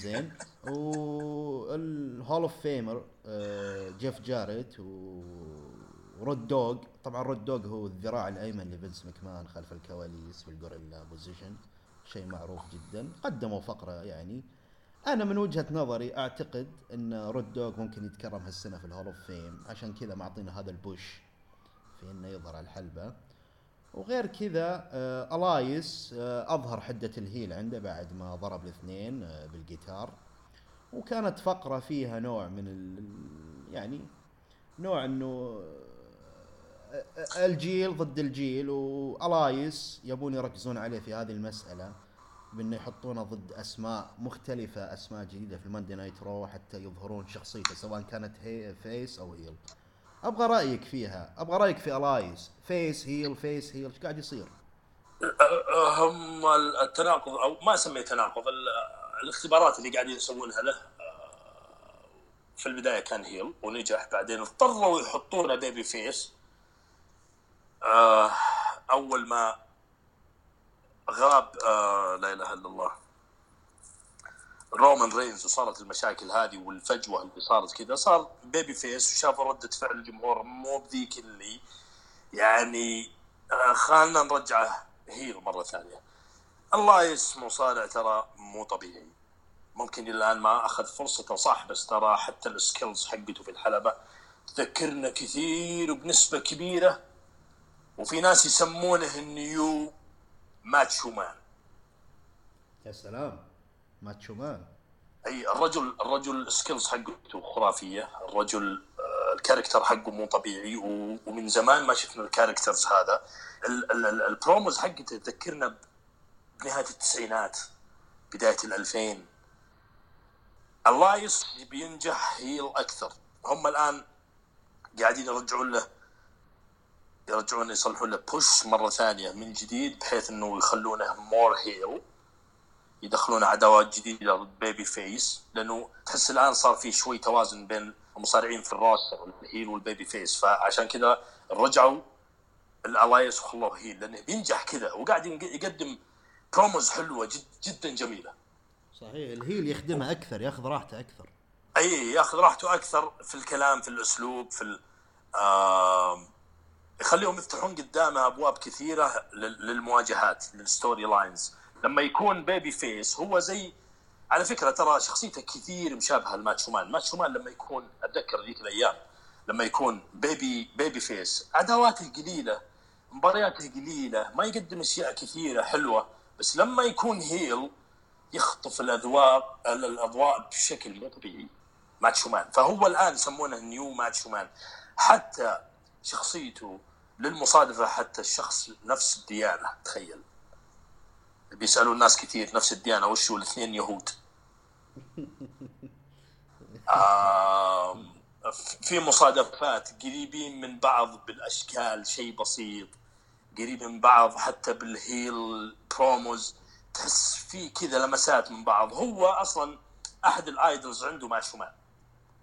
زين. وال Hall of Famer جيف جاريت و و Road Dogg. طبعا Road Dogg هو الذراع الأيمن لفينس مكمان خلف الكواليس في ال gorilla position شيء معروف جدا. قدموا فقرة يعني. أنا من وجهة نظري أعتقد إن Road Dogg ممكن يتكرم هالسنة في ال Hall of Fame عشان كذا معطينا هذا ال push في إنه يظهر على الحلبة. وغير كذا آه إلايس آه أظهر حدة ال heel عنده بعد ما ضرب الاثنين آه بالجيتار. وكانت فقرة فيها نوع من ال يعني نوع إنه الجيل ضد الجيل وإلايس يبون يركزون عليه في هذه المسألة بإنه يحطونه ضد أسماء مختلفة أسماء جديدة في ال Monday Night Raw حتى يظهرون شخصيته سواء كانت هي face أو heel. أبغى رأيك فيها. أبغى رأيك في إلايس face heel face heel إيش قاعد يصير؟ هم التناقض أو ما أسميه تناقض ال- الاختبارات اللي قاعدين يسوونها له آه، في البداية كان heel ونجح. بعدين اضطروا يحطونه babyface أول ما غاب آه، لا إله إلا الله. رومان رينز وصارت المشاكل هذه والفجوة اللي صارت كذا صار babyface وشافوا ردة فعل الجمهور مو بذيك اللي يعني آه، خلنا نرجعه heel مرة ثانية. إلايس مصارع ترى مو طبيعي. ممكن الآن ما أخذ فرصته صح بس ترى حتى ال skills حقته في الحلبة تذكرنا كثير وبنسبة كبيرة. وفي ناس يسمونه ال new Macho Man. يا سلام. Macho Man. أي الرجل الرجل ال skills حقته خرافية. الرجل ال character حقه مو طبيعي. ومن زمان ما شفنا ال characters هذا. ال promos حقته تذكرنا بنهاية التسعينات بداية الألفين. إلايس بينجح heel أكثر. هم الآن قاعدين يرجعون له يرجعون يصلحون له push مرة ثانية. من جديد بحيث إنه يخلونه more heel يدخلون عداوات جديدة ضد babyface لأنه تحس الآن صار في شوي توازن بين المصارعين في ال roster ال heel وال babyface. فعشان كذا رجعوا إلايس وخلوه heel لأنه بينجح كذا وقاعد يقدم promos حلوة جد جدا جميلة. صحيح ال heel يخدمها أكثر ياخذ راحته أكثر. أي ياخذ راحته أكثر في الكلام في الأسلوب في ال... آه يخليهم يفتحون قدامه أبواب كثيرة للمواجهات لل storylines لما يكون babyface هو زي على فكرة ترى شخصيته كثير مشابهة ل Macho Man Macho Man لما يكون أتذكر ذيك الأيام لما يكون baby babyface. عداواته قليلة مبارياته قليلة ما يقدم أشياء كثيرة حلوة بس لما يكون heel يخطف الأذواق الأضواء بشكل مو طبيعي. Macho Man فهو الآن يسمونه new Macho Man حتى شخصيته للمصادفة حتى الشخص نفس الديانة تخيل. بيسألوا الناس كثير نفس الديانة وش هو الاثنين؟ يهود. آه في مصادفات قريبين من بعض بالأشكال شيء بسيط. قريب من بعض حتى بالهيل بروموز تحس في كذا لمسات من بعض. هو أصلا أحد الآيدلز عنده مع شمال.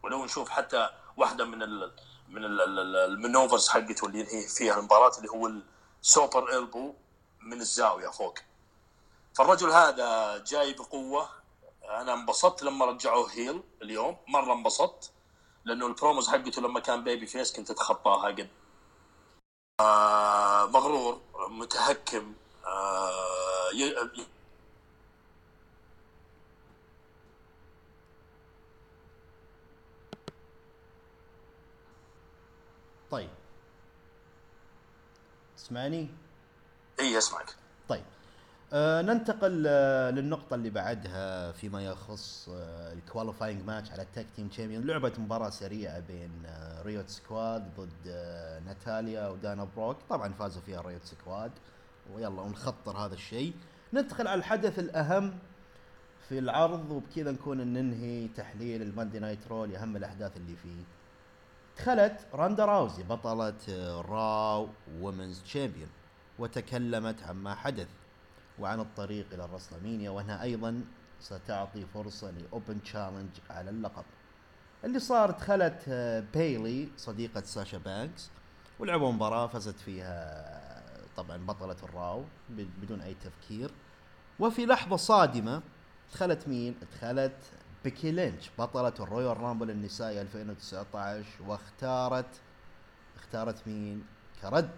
ولو نشوف حتى واحدة من ال من المنوفرز حقته اللي هي فيها المباراة اللي هو السوبر البو من الزاوية فوق. فالرجل هذا جاي بقوة. أنا انبسطت لما رجعوه heel اليوم. مرة انبسطت لأنه ال promos حقته لما كان babyface كنت أتخطاها قد. آه مغرور متهكم آه طيب. اسمعني؟ اي اسمعك طيب. آه ننتقل آه للنقطة اللي بعدها فيما يخص آه ال qualifying match على ال tag team champion لعبة مباراة سريعة بين آه Riott Squad ضد آه ناتاليا ودانا بروك. طبعا فازوا فيها Riott Squad ويلا ونخطر هذا الشيء. ننتقل على الحدث الأهم في العرض وبكذا نكون ننهي تحليل ال Monday Night Raw أهم الأحداث اللي فيه. دخلت راندا راوزي بطلة Raw Women's Champion وتكلمت عما حدث. وعن الطريق إلى الرسلمينيا وانها أيضا ستعطي فرصة ل open challenge على اللقب. اللي صار دخلت بيلي صديقة ساشا بانكس ولعبوا مباراة فازت فيها طبعا بطلة الراو بدون أي تفكير وفي لحظة صادمة دخلت مين؟ دخلت بيكي لينش بطلة ال Royal Rumble النسائي 2019 واختارت اختارت مين؟ كرد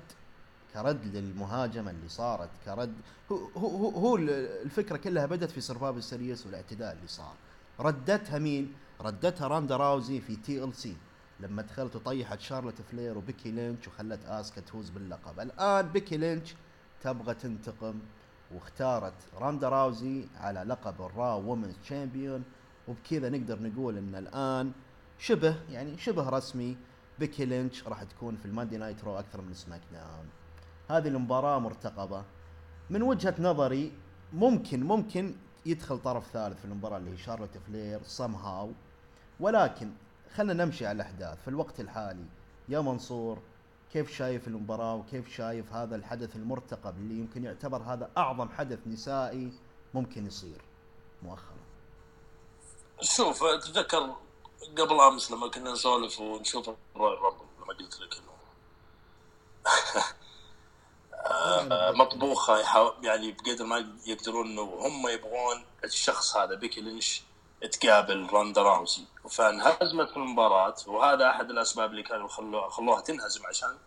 كرد للمهاجمة اللي صارت كرد هو, هو, هو الفكرة كلها بدت في Survivor Series والاعتداء اللي صار. ردتها مين؟ ردتها راندا راوزي في TLC. لما دخلت وطيحت شارلوت فلير وبيكي لينش وخلت آسكا تفوز باللقب. الآن بيكي لينش تبغى تنتقم واختارت راندا راوزي على لقب Raw Women's Champion. وبكذا نقدر نقول إن الآن شبه يعني شبه رسمي بيكي لينش راح تكون في الماندي نايت رو أكثر من سماك داون. هذه المباراة مرتقبة. من وجهة نظري ممكن ممكن يدخل طرف ثالث في المباراة اللي هي شارلوت فلير سم هاو. ولكن خلنا نمشي على الأحداث. في الوقت الحالي يا منصور كيف شايف المباراة وكيف شايف هذا الحدث المرتقب اللي يمكن يعتبر هذا أعظم حدث نسائي ممكن يصير؟ مؤخرا. شوف تتذكر قبل أمس لما كنا نسولف ونشوف الرويال رامبل لما قلت لك إنه مطبوخة يعني بقدر ما يقدرون إنه هم يبغون الشخص هذا بيكي لينش تقابل روندا راوسي فانهزمت في المباراة وهذا أحد الأسباب اللي كانوا خلوها خلوها تنهزم عشان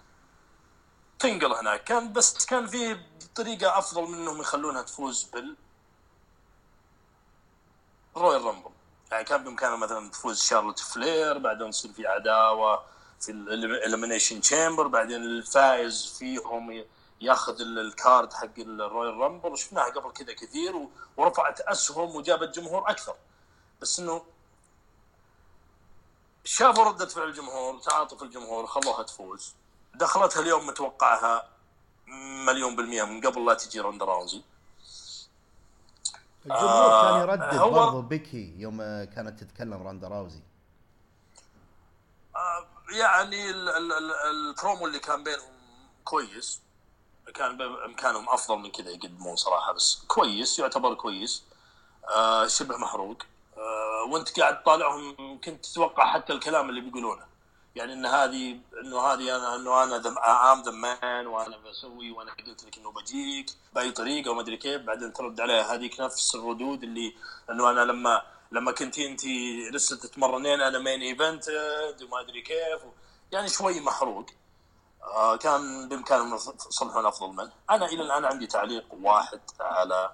تنقل هناك. كان بس كان في طريقة أفضل من إنهم يخلونها تفوز بال رويال رامبل يعني كان بامكانها مثلا تفوز شارلوت فلير بعدين تصير في عداوة في ال Elimination Chamber بعدين الفائز فيهم ياخذ ال card حق الرويال رامبل وشفناها قبل كذا كثير ورفعت أسهم وجابت جمهور أكثر. بس إنه شافوا ردة فعل الجمهور تعاطف الجمهور خلوها تفوز. دخلتها اليوم متوقعها مليون بالمية من قبل لا تجي روندا راوزي الجمهور آه، كان يردد هو- برضو بيكي يوم آه، كانت تتكلم راندا راوزي يعني ال- ال- ال- البرومو اللي كان بينهم كويس. كان بامكانهم أفضل من كذا يقدمون صراحة بس كويس يعتبر كويس. آه شبه محروق. آه وأنت قاعد تطالعهم كنت تتوقع حتى الكلام اللي بيقولونه. يعني إن هذه إنه هذه أنا إنه أنا I'm the man وأنا بسوي وأنا قلت لك إنه بجيك بأي طريقة وما أدري كيف. بعدين ترد عليها هذيك نفس الردود اللي إنه أنا لما لما كنت أنت لسه تتمرنين أنا main event وما أدري كيف. يعني شوي محروق. آه كان بامكانهم يصلحون أفضل منه أنا إلى الآن عندي تعليق واحد على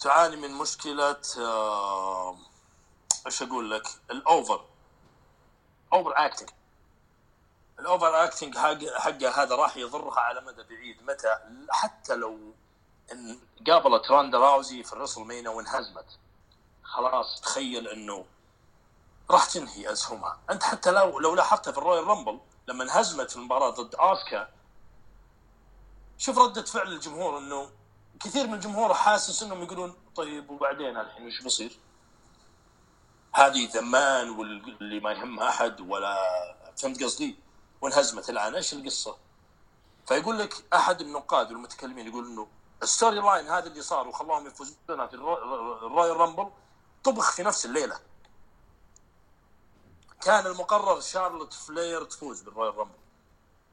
تعاني من مشكلة آه، إيش أقول لك؟ ال over. Over acting. ال over acting حق حقه هذا راح يضرها على مدى بعيد. متى؟ حتى لو إن قابلت راندا راوزي في الريسلمينيا وانهزمت. خلاص تخيل إنه راح تنهي اسهمها أنت حتى لو لو لاحظتها في الرويال رامبل لما انهزمت المباراة ضد آسكا شوف ردة فعل الجمهور إنه كثير من الجمهور حاسس إنهم يقولون طيب وبعدين الحين وش بيصير؟ هذه the man واللي ما يهمها أحد ولا فهمت قصدي؟ وانهزمت الآن إيش القصة؟ فيقول لك أحد النقاد والمتكلمين يقول إنه ال story line هذا اللي صار وخلاهم يفوزون في الرو- الرويال رامبل طبخ في نفس الليلة كان المقرر شارلوت فلير تفوز بالرويال رامبل.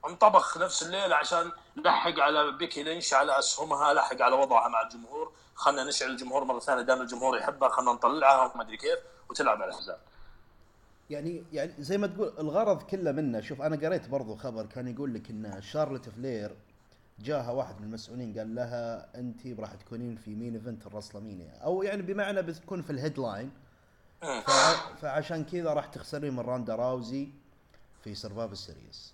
انطبخ نفس الليلة عشان لحق على بيكي لينش على أسهمها لحق على وضعها مع الجمهور. خلنا نشعل الجمهور مرة ثانية دام الجمهور يحبها خلنا نطلعها وما أدري كيف وتلعب على الحزام يعني يعني زي ما تقول الغرض كله منه شوف أنا قريت برضو خبر كان يقول لك إن شارلوت فلير جاها واحد من المسؤولين قال لها انت راح تكونين في main event الرسلمينيا أو يعني بمعنى بتكون في ال headline فعشان كذا راح تخسرين من راندا راوزي في سرفايف سيريس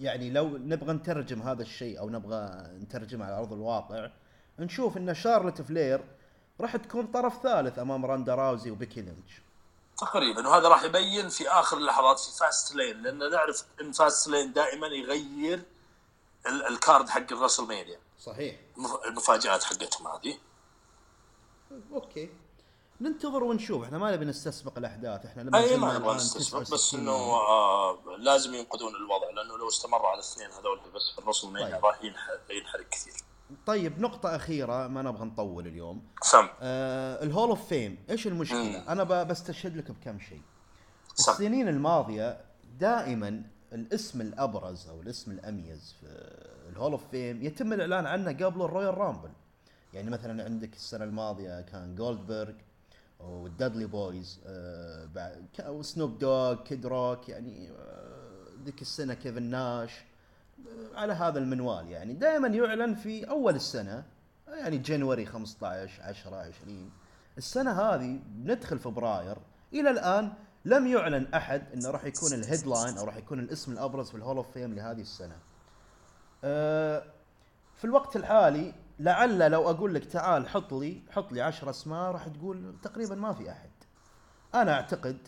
يعني لو نبغى نترجم هذا الشيء أو نبغى نترجمه على أرض الواقع نشوف إن شارلوت فلير راح تكون طرف ثالث أمام راندا راوزي وبيكي لينش تقريبا وهذا راح يبين في آخر اللحظات في فاست لين لأن نعرف إن فاست لين دائما يغير ال- ال card حق الرسل مانيا صحيح. المف- المفاجآت حقتهم هذه. أوكي. ننتظر ونشوف. إحنا ما نبي نستسبق الأحداث. إحنا لما أي ما نبغى نستسبق بس 69 إنه آه لازم ينقذون الوضع لأنه لو استمر على الاثنين هذول بس في الرسل مانيا طيب. راح ينح- ينحرق كثير. طيب نقطة أخيرة ما نبغى نطول اليوم. سم. آه ال Hall of Fame إيش المشكلة؟ مم. أنا بستشهد لك بكم شيء. سم. السنين الماضية دائما الاسم الأبرز أو الاسم الأميز في ال Hall of Fame يتم الإعلان عنه قبل الرويال رامبل يعني مثلا عندك السنة الماضية كان جولدبرغ والدادلي بويز آه وسنوب دوغ كيد روك يعني آه ذيك السنة كيفن ناش آه على هذا المنوال يعني. دائما يعلن في أول السنة يعني January 15 10 20 السنة هذه بندخل فبراير إلى الآن لم يعلن أحد أنه راح يكون ال headline أو راح يكون الاسم الأبرز في ال Hall of Fame لهذه السنة. آه، في الوقت الحالي لعل لو أقول لك تعال حط لي حط لي 10 أسماء راح تقول تقريبا ما في أحد. أنا أعتقد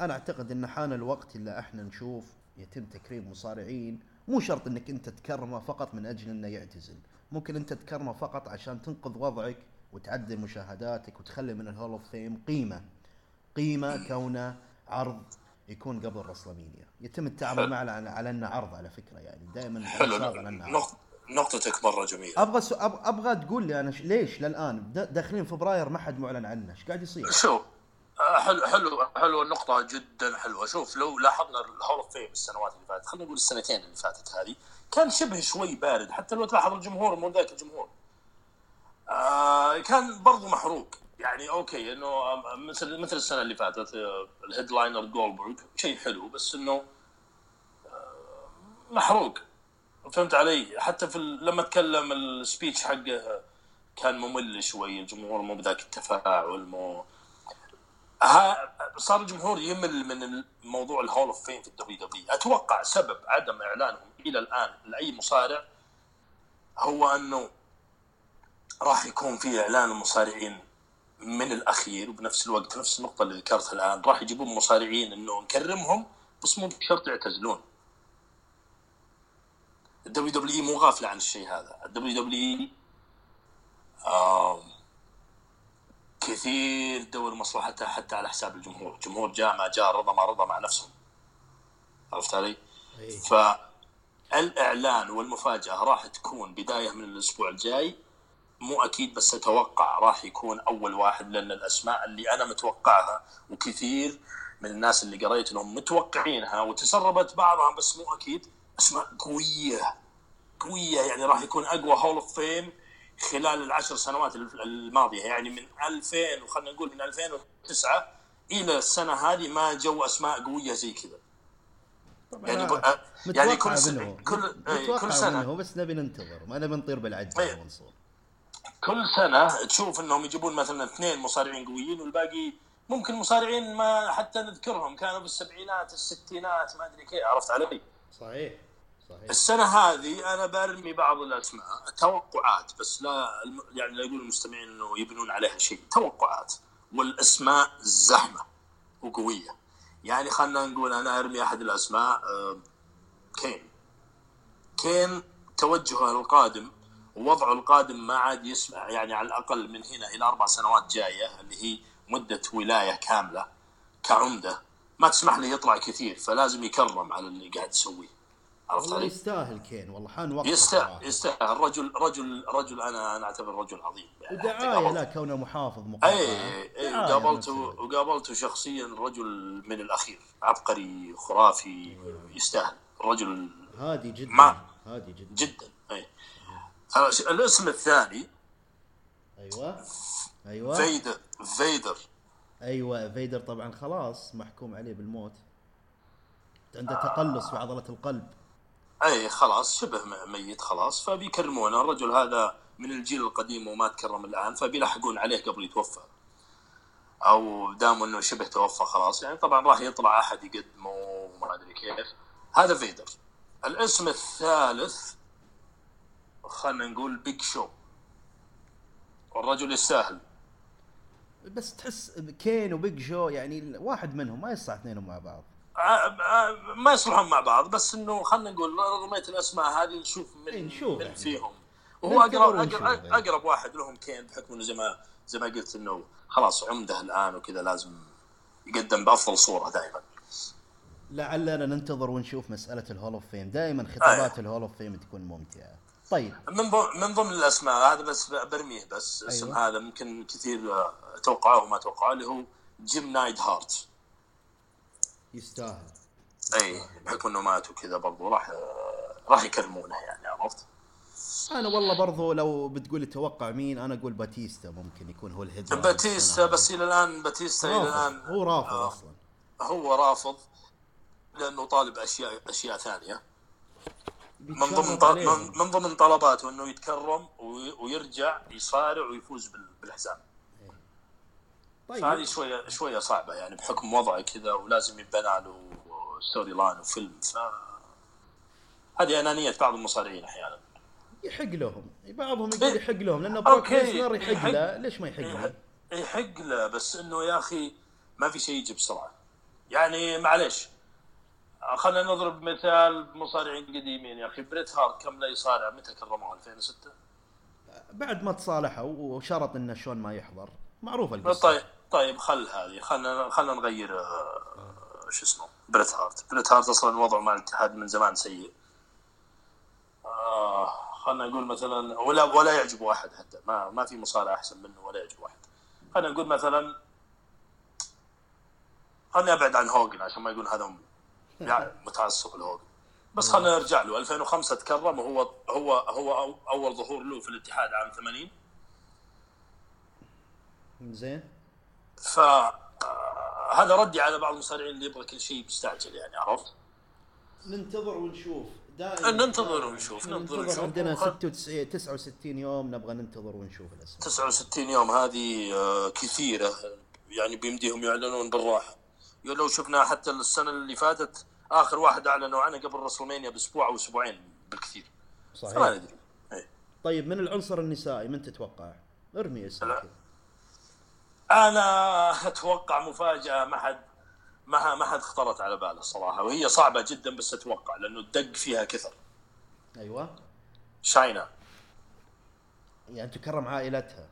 أنا أعتقد إن حان الوقت اللي إحنا نشوف يتم تكريم مصارعين مو شرط إنك أنت تكرمه فقط من أجل إنه يعتزل. ممكن أنت تكرمه فقط عشان تنقذ وضعك وتعدل مشاهداتك وتخلي من الهول أوف فيم قيمة. قيمة كونه عرض يكون قبل رسلمينيا. يتم التعامل. معه على على أنه عرض على فكرة يعني. دائما حلو. على أنه عرض. نقط- نقطتك مرة جميلة أبغى سو... أب... أبغى تقول لي أنا ش... ليش للآن. داخلين فبراير ما حد معلن عنه إيش قاعد يصير؟ شوف آه، حلو حلو حلو النقطة جدا حلوة، شوف لو لاحظنا ال Hall of Fame السنوات اللي فاتت، خلينا نقول السنتين اللي فاتت هذه، كان شبه شوي بارد، حتى لو تلاحظ الجمهور مو ذاك الجمهور. آه كان برضو محروق، يعني أوكي إنه مثل مثل السنة اللي فاتت آه، ال headliner جولدبرغ شيء حلو بس إنه آه، محروق فهمت علي؟ حتى في لما تكلم ال speech حقه كان ممل شوي، الجمهور مو بذاك التفاعل مو ها صار الجمهور يمل من موضوع الهول اوف فيم في الدبليو دبليو أتوقع سبب عدم إعلانهم إلى الآن لأي مصارع هو أنه راح يكون في إعلان المصارعين من الأخير وبنفس الوقت نفس النقطة اللي ذكرتها الآن راح يجيبون مصارعين إنه نكرمهم بس مو بشرط يعتزلون ال WWE مو غافله عن الشيء هذا. ال WWE كثير تدور مصلحتها حتى على حساب الجمهور. الجمهور جاء ما جاء رضى ما رضى مع نفسهم عرفت علي؟ إيه. فالإعلان والمفاجأة راح تكون بداية من الأسبوع الجاي. مو أكيد بس أتوقع راح يكون أول واحد لأن الأسماء اللي أنا متوقعها وكثير من الناس اللي قريت انهم متوقعينها وتسربت بعضها بس مو أكيد. اسماء قوية. قوية يعني راح يكون أقوى Hall of Fame خلال العشر سنوات الماضية. يعني من 2000 وخلينا نقول من 2009 إلى السنة هذه ما جو أسماء قوية زي كذا. يعني ب... يعني كل سنه كل إيه، كل سنة. منه بس نبي ننتظر. ما نبي نطير بالعجله أيه. كل سنة تشوف إنهم يجيبون مثلا اثنين مصارعين قويين والباقي ممكن مصارعين ما حتى نذكرهم. كانوا بالسبعينات الستينات ما أدري كيف. عرفت علي؟ صحيح. صحيح. السنة هذه أنا برمي بعض الأسماء توقعات بس لا يعني لا يقول المستمعين إنه يبنون عليها شيء. توقعات. والأسماء زحمة وقوية. يعني خلينا نقول أنا أرمي أحد الأسماء آه، كين. كين توجهه القادم ووضعه القادم ما عاد يسمع يعني على الأقل من هنا إلى أربع سنوات جاية اللي هي مدة ولاية كاملة كعمدة. ما تسمح له يطلع كثير فلازم يكرم على اللي قاعد يسويه. عرفت والله يستاهل كين والله حان وقت يستاهل يستاهل. رجل رجل رجل أنا أنا أعتبر رجل عظيم. يعني ودعاية لا كونه محافظ مقاطعه اي اي وقابلته وقابلته شخصيا رجل من الأخير عبقري خرافي يستاهل. الرجل هادي جدا ما هادي جدا. جدا اي الاسم الثاني أيوه أيوه. فيدر فيدر. أيوه فيدر طبعا خلاص محكوم عليه بالموت. عنده تقلص في عضلة القلب. أي خلاص شبه ميت خلاص. فبيكرمونه الرجل هذا من الجيل القديم وما تكرم الآن فبيلحقون عليه قبل يتوفى. أو دام إنه شبه توفى خلاص. يعني طبعا راح يطلع أحد يقدمه وما أدري كيف. هذا فيدر. الاسم الثالث خلينا نقول بيج شو والرجل يستاهل بس تحس كين وبيج شو يعني واحد منهم ما يصلح اثنينهم مع بعض. ما يصلحون مع بعض بس إنه خلينا نقول رميت الأسماء هذه نشوف من, إيه نشوف من فيهم. وهو اقرب اقرب, أقرب واحد لهم كين بحكم إنه زي ما زي ما قلت إنه خلاص عمده الآن وكذا لازم يقدم بأفضل صورة دائما. لعلنا ننتظر ونشوف مسألة ال Hall of Fame. دائما خطابات أيه. ال Hall of Fame تكون ممتعة. طيب. من ضمن من ضمن الأسماء هذا بس برمية بس اسم أيوة. هذا ممكن كثير آه، توقعوه وما توقعوه اللي هو جيم نايد هارت. يستاهل. أي بحكم إنه مات وكذا برضو راح راح يكرمونه يعني عرفت؟ أنا والله برضو لو بتقول توقع مين أنا أقول باتيستا ممكن يكون هو ال head باتيستا بس إلى الآن باتيستا إلى الآن هو رافض آه أصلا. هو رافض لأنه طالب أشياء أشياء ثانية. من ضمن. من ضمن طلباته إنه يتكرم ويرجع يصارع ويفوز بالحزام. طيب. فهذه شوية شوية صعبة يعني بحكم وضعه كذا ولازم يبنى له story line وفيلم ف هذه أنانية بعض المصارعين أحيانا. يحق لهم. بعضهم يقول يحق لهم لأنه بروك ليسنر يحق له. ليش ما يحق له؟ يحق له بس إنه يا أخي ما في شيء يجي بسرعة. يعني معليش خلينا نضرب مثال بمصارعين قديمين. يا أخي بريت هارت كم لا يصارع؟ متى كرموه؟ 2006 بعد ما تصالحوا وشرط انه شون ما يحضر معروفه القصة. طيب. طيب خل هذه. خلنا خلنا نغير آه، شو اسمه بريت هارت. بريت هارت أصلا وضعه مع الاتحاد من زمان سيء. آه خلنا نقول مثلا ولا ولا يعجب واحد حتى. ما ما في مصارع أحسن منه ولا يعجب واحد. خلينا نقول مثلا خليني أبعد عن هوجن عشان ما يقول هذا يعني متعصب لهوجن بس خلينا نرجع له. 2005 تكرم وهو هو هو أول ظهور له في الاتحاد عام 80 زين. ف هذا ردي على بعض المصارعين اللي يبغى كل شيء مستعجل يعني عرفت؟ ننتظر ونشوف. دائما ننتظر ونشوف ننتظر ونشوف. عندنا 96 69 يوم نبغى ننتظر ونشوف الأسماء. 69 يوم هذه آه، كثيرة. يعني بيمديهم يعلنون بالراحة. لو شفنا حتى السنة اللي فاتت آخر واحد أعلنوا عنه قبل رسلمانيا بأسبوع أو أسبوعين بالكثير. صحيح. ما ندري. طيب من العنصر النسائي من تتوقع؟ ارمي اسم كذا أنا أتوقع مفاجأة ما حد ما ما حد خطرت على باله الصراحه وهي صعبة جدا بس أتوقع لأنه الدق فيها كثر. أيوه. شاينا يعني تكرم عائلتها.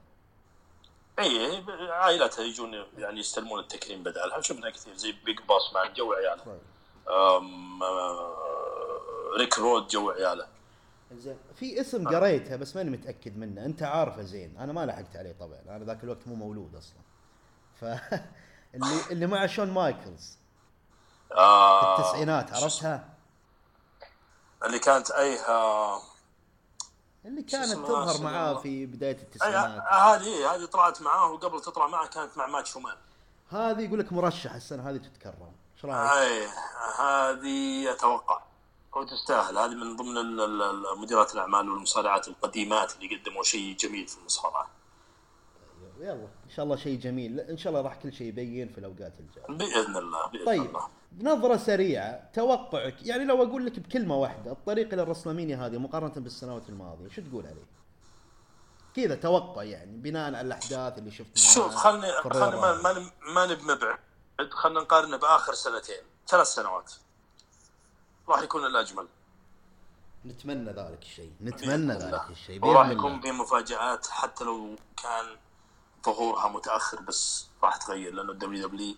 إي عائلتها يجون يعني يستلمون التكريم بدالها شفنا كثير زي بيج باس مان جو عياله. طيب. أم، آه، ريك رود جو عياله. زين. في اسم قريته بس ماني متأكد منه. أنت عارفه زين. أنا ما لحقت عليه طبعا. أنا ذاك الوقت مو مولود أصلا. ف اللي اللي مع شون مايكلز. في آه، التسعينات عرفتها؟ اللي كانت اي آه، اللي كانت تظهر معاه؟ في بداية اي التسعينات. هذه إيه، هذه طلعت معاه وقبل تطلع معه كانت مع ماتشو مان هذه يقول لك مرشح السنة هذه تتكرم إيش رأيك؟ اي هذه أتوقع. وتستاهل هذه من ضمن مديرات الأعمال والمصارعات القديمات اللي قدموا شيء جميل في المصارعة. يلا إن شاء الله شيء جميل. إن شاء الله راح كل شيء يبين في الأوقات الجاية. بإذن الله بإذن طيب الله. سريعة توقعك يعني لو أقول لك بكلمة واحدة الطريق إلى الرسلمانيا هذه مقارنة بالسنوات الماضية شو تقول عليه؟ كذا توقع يعني بناء على الأحداث اللي شفناها شوف خلني خلني ما الرياضة. ما ما نب مبعد خلينا نقارنه بآخر سنتين ثلاث سنوات. راح يكون الأجمل. نتمنى ذلك الشيء نتمنى ذلك. الشيء وراح يكون في مفاجآت حتى لو كان ظهورها متأخر بس راح تغير لأنه ال WWE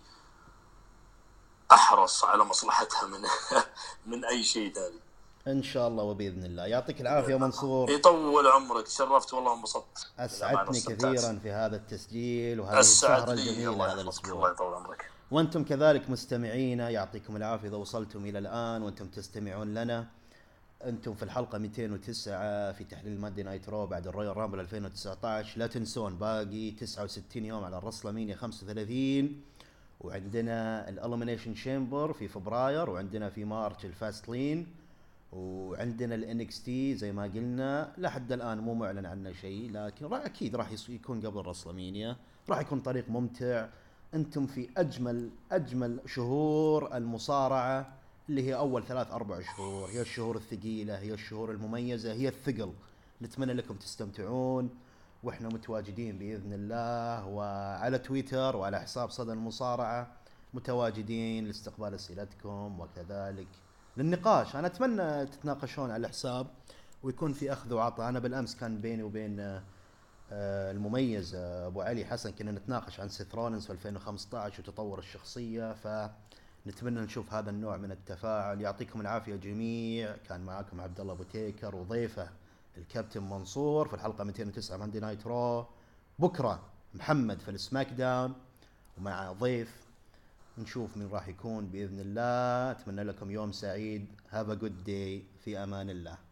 أحرص على مصلحتها من من أي شيء ثاني. إن شاء الله وبإذن الله. يعطيك العافية منصور. يطول عمرك. شرفت والله انبسطت. استمتعت. كثيرا في هذا التسجيل وهذه الجميلة الله هذا الأسبوع. الله يطول عمرك. وأنتم كذلك مستمعينا يعطيكم العافية. إذا وصلتم إلى الآن وأنتم تستمعون لنا أنتم في الحلقة 209 في تحليل Monday Night Raw بعد ال Royal Rumble 2019 لا تنسون باقي 69 يوم على ال WrestleMania 35 وعندنا ال Elimination Chamber في فبراير وعندنا في March ال Fastlane وعندنا ال NXT زي ما قلنا لحد الآن مو معلن عنه شيء لكن راح أكيد راح يكون قبل ال WrestleMania راح يكون طريق ممتع. أنتم في أجمل أجمل شهور المصارعة اللي هي أول ثلاث أربع شهور. هي الشهور الثقيلة هي الشهور المميزة هي الثقل. نتمنى لكم تستمتعون وإحنا متواجدين بإذن الله وعلى تويتر وعلى حساب صدى المصارعة متواجدين لاستقبال أسئلتكم وكذلك للنقاش. أنا أتمنى تتناقشون على الحساب ويكون في أخذ وعطاء. أنا بالأمس كان بيني وبين المميز آه، أبو علي حسن كنا نتناقش عن سيث رولينز في 2015 وتطور الشخصية فنتمنى نشوف هذا النوع من التفاعل. يعطيكم العافية جميع. كان معاكم عبد الله أبو تيكر وضيفه الكابتن منصور في الحلقة 209 Monday Night Raw بكرة محمد في ال SmackDown. ومع ضيف نشوف مين راح يكون بإذن الله. أتمنى لكم يوم سعيد. have a good day في أمان الله.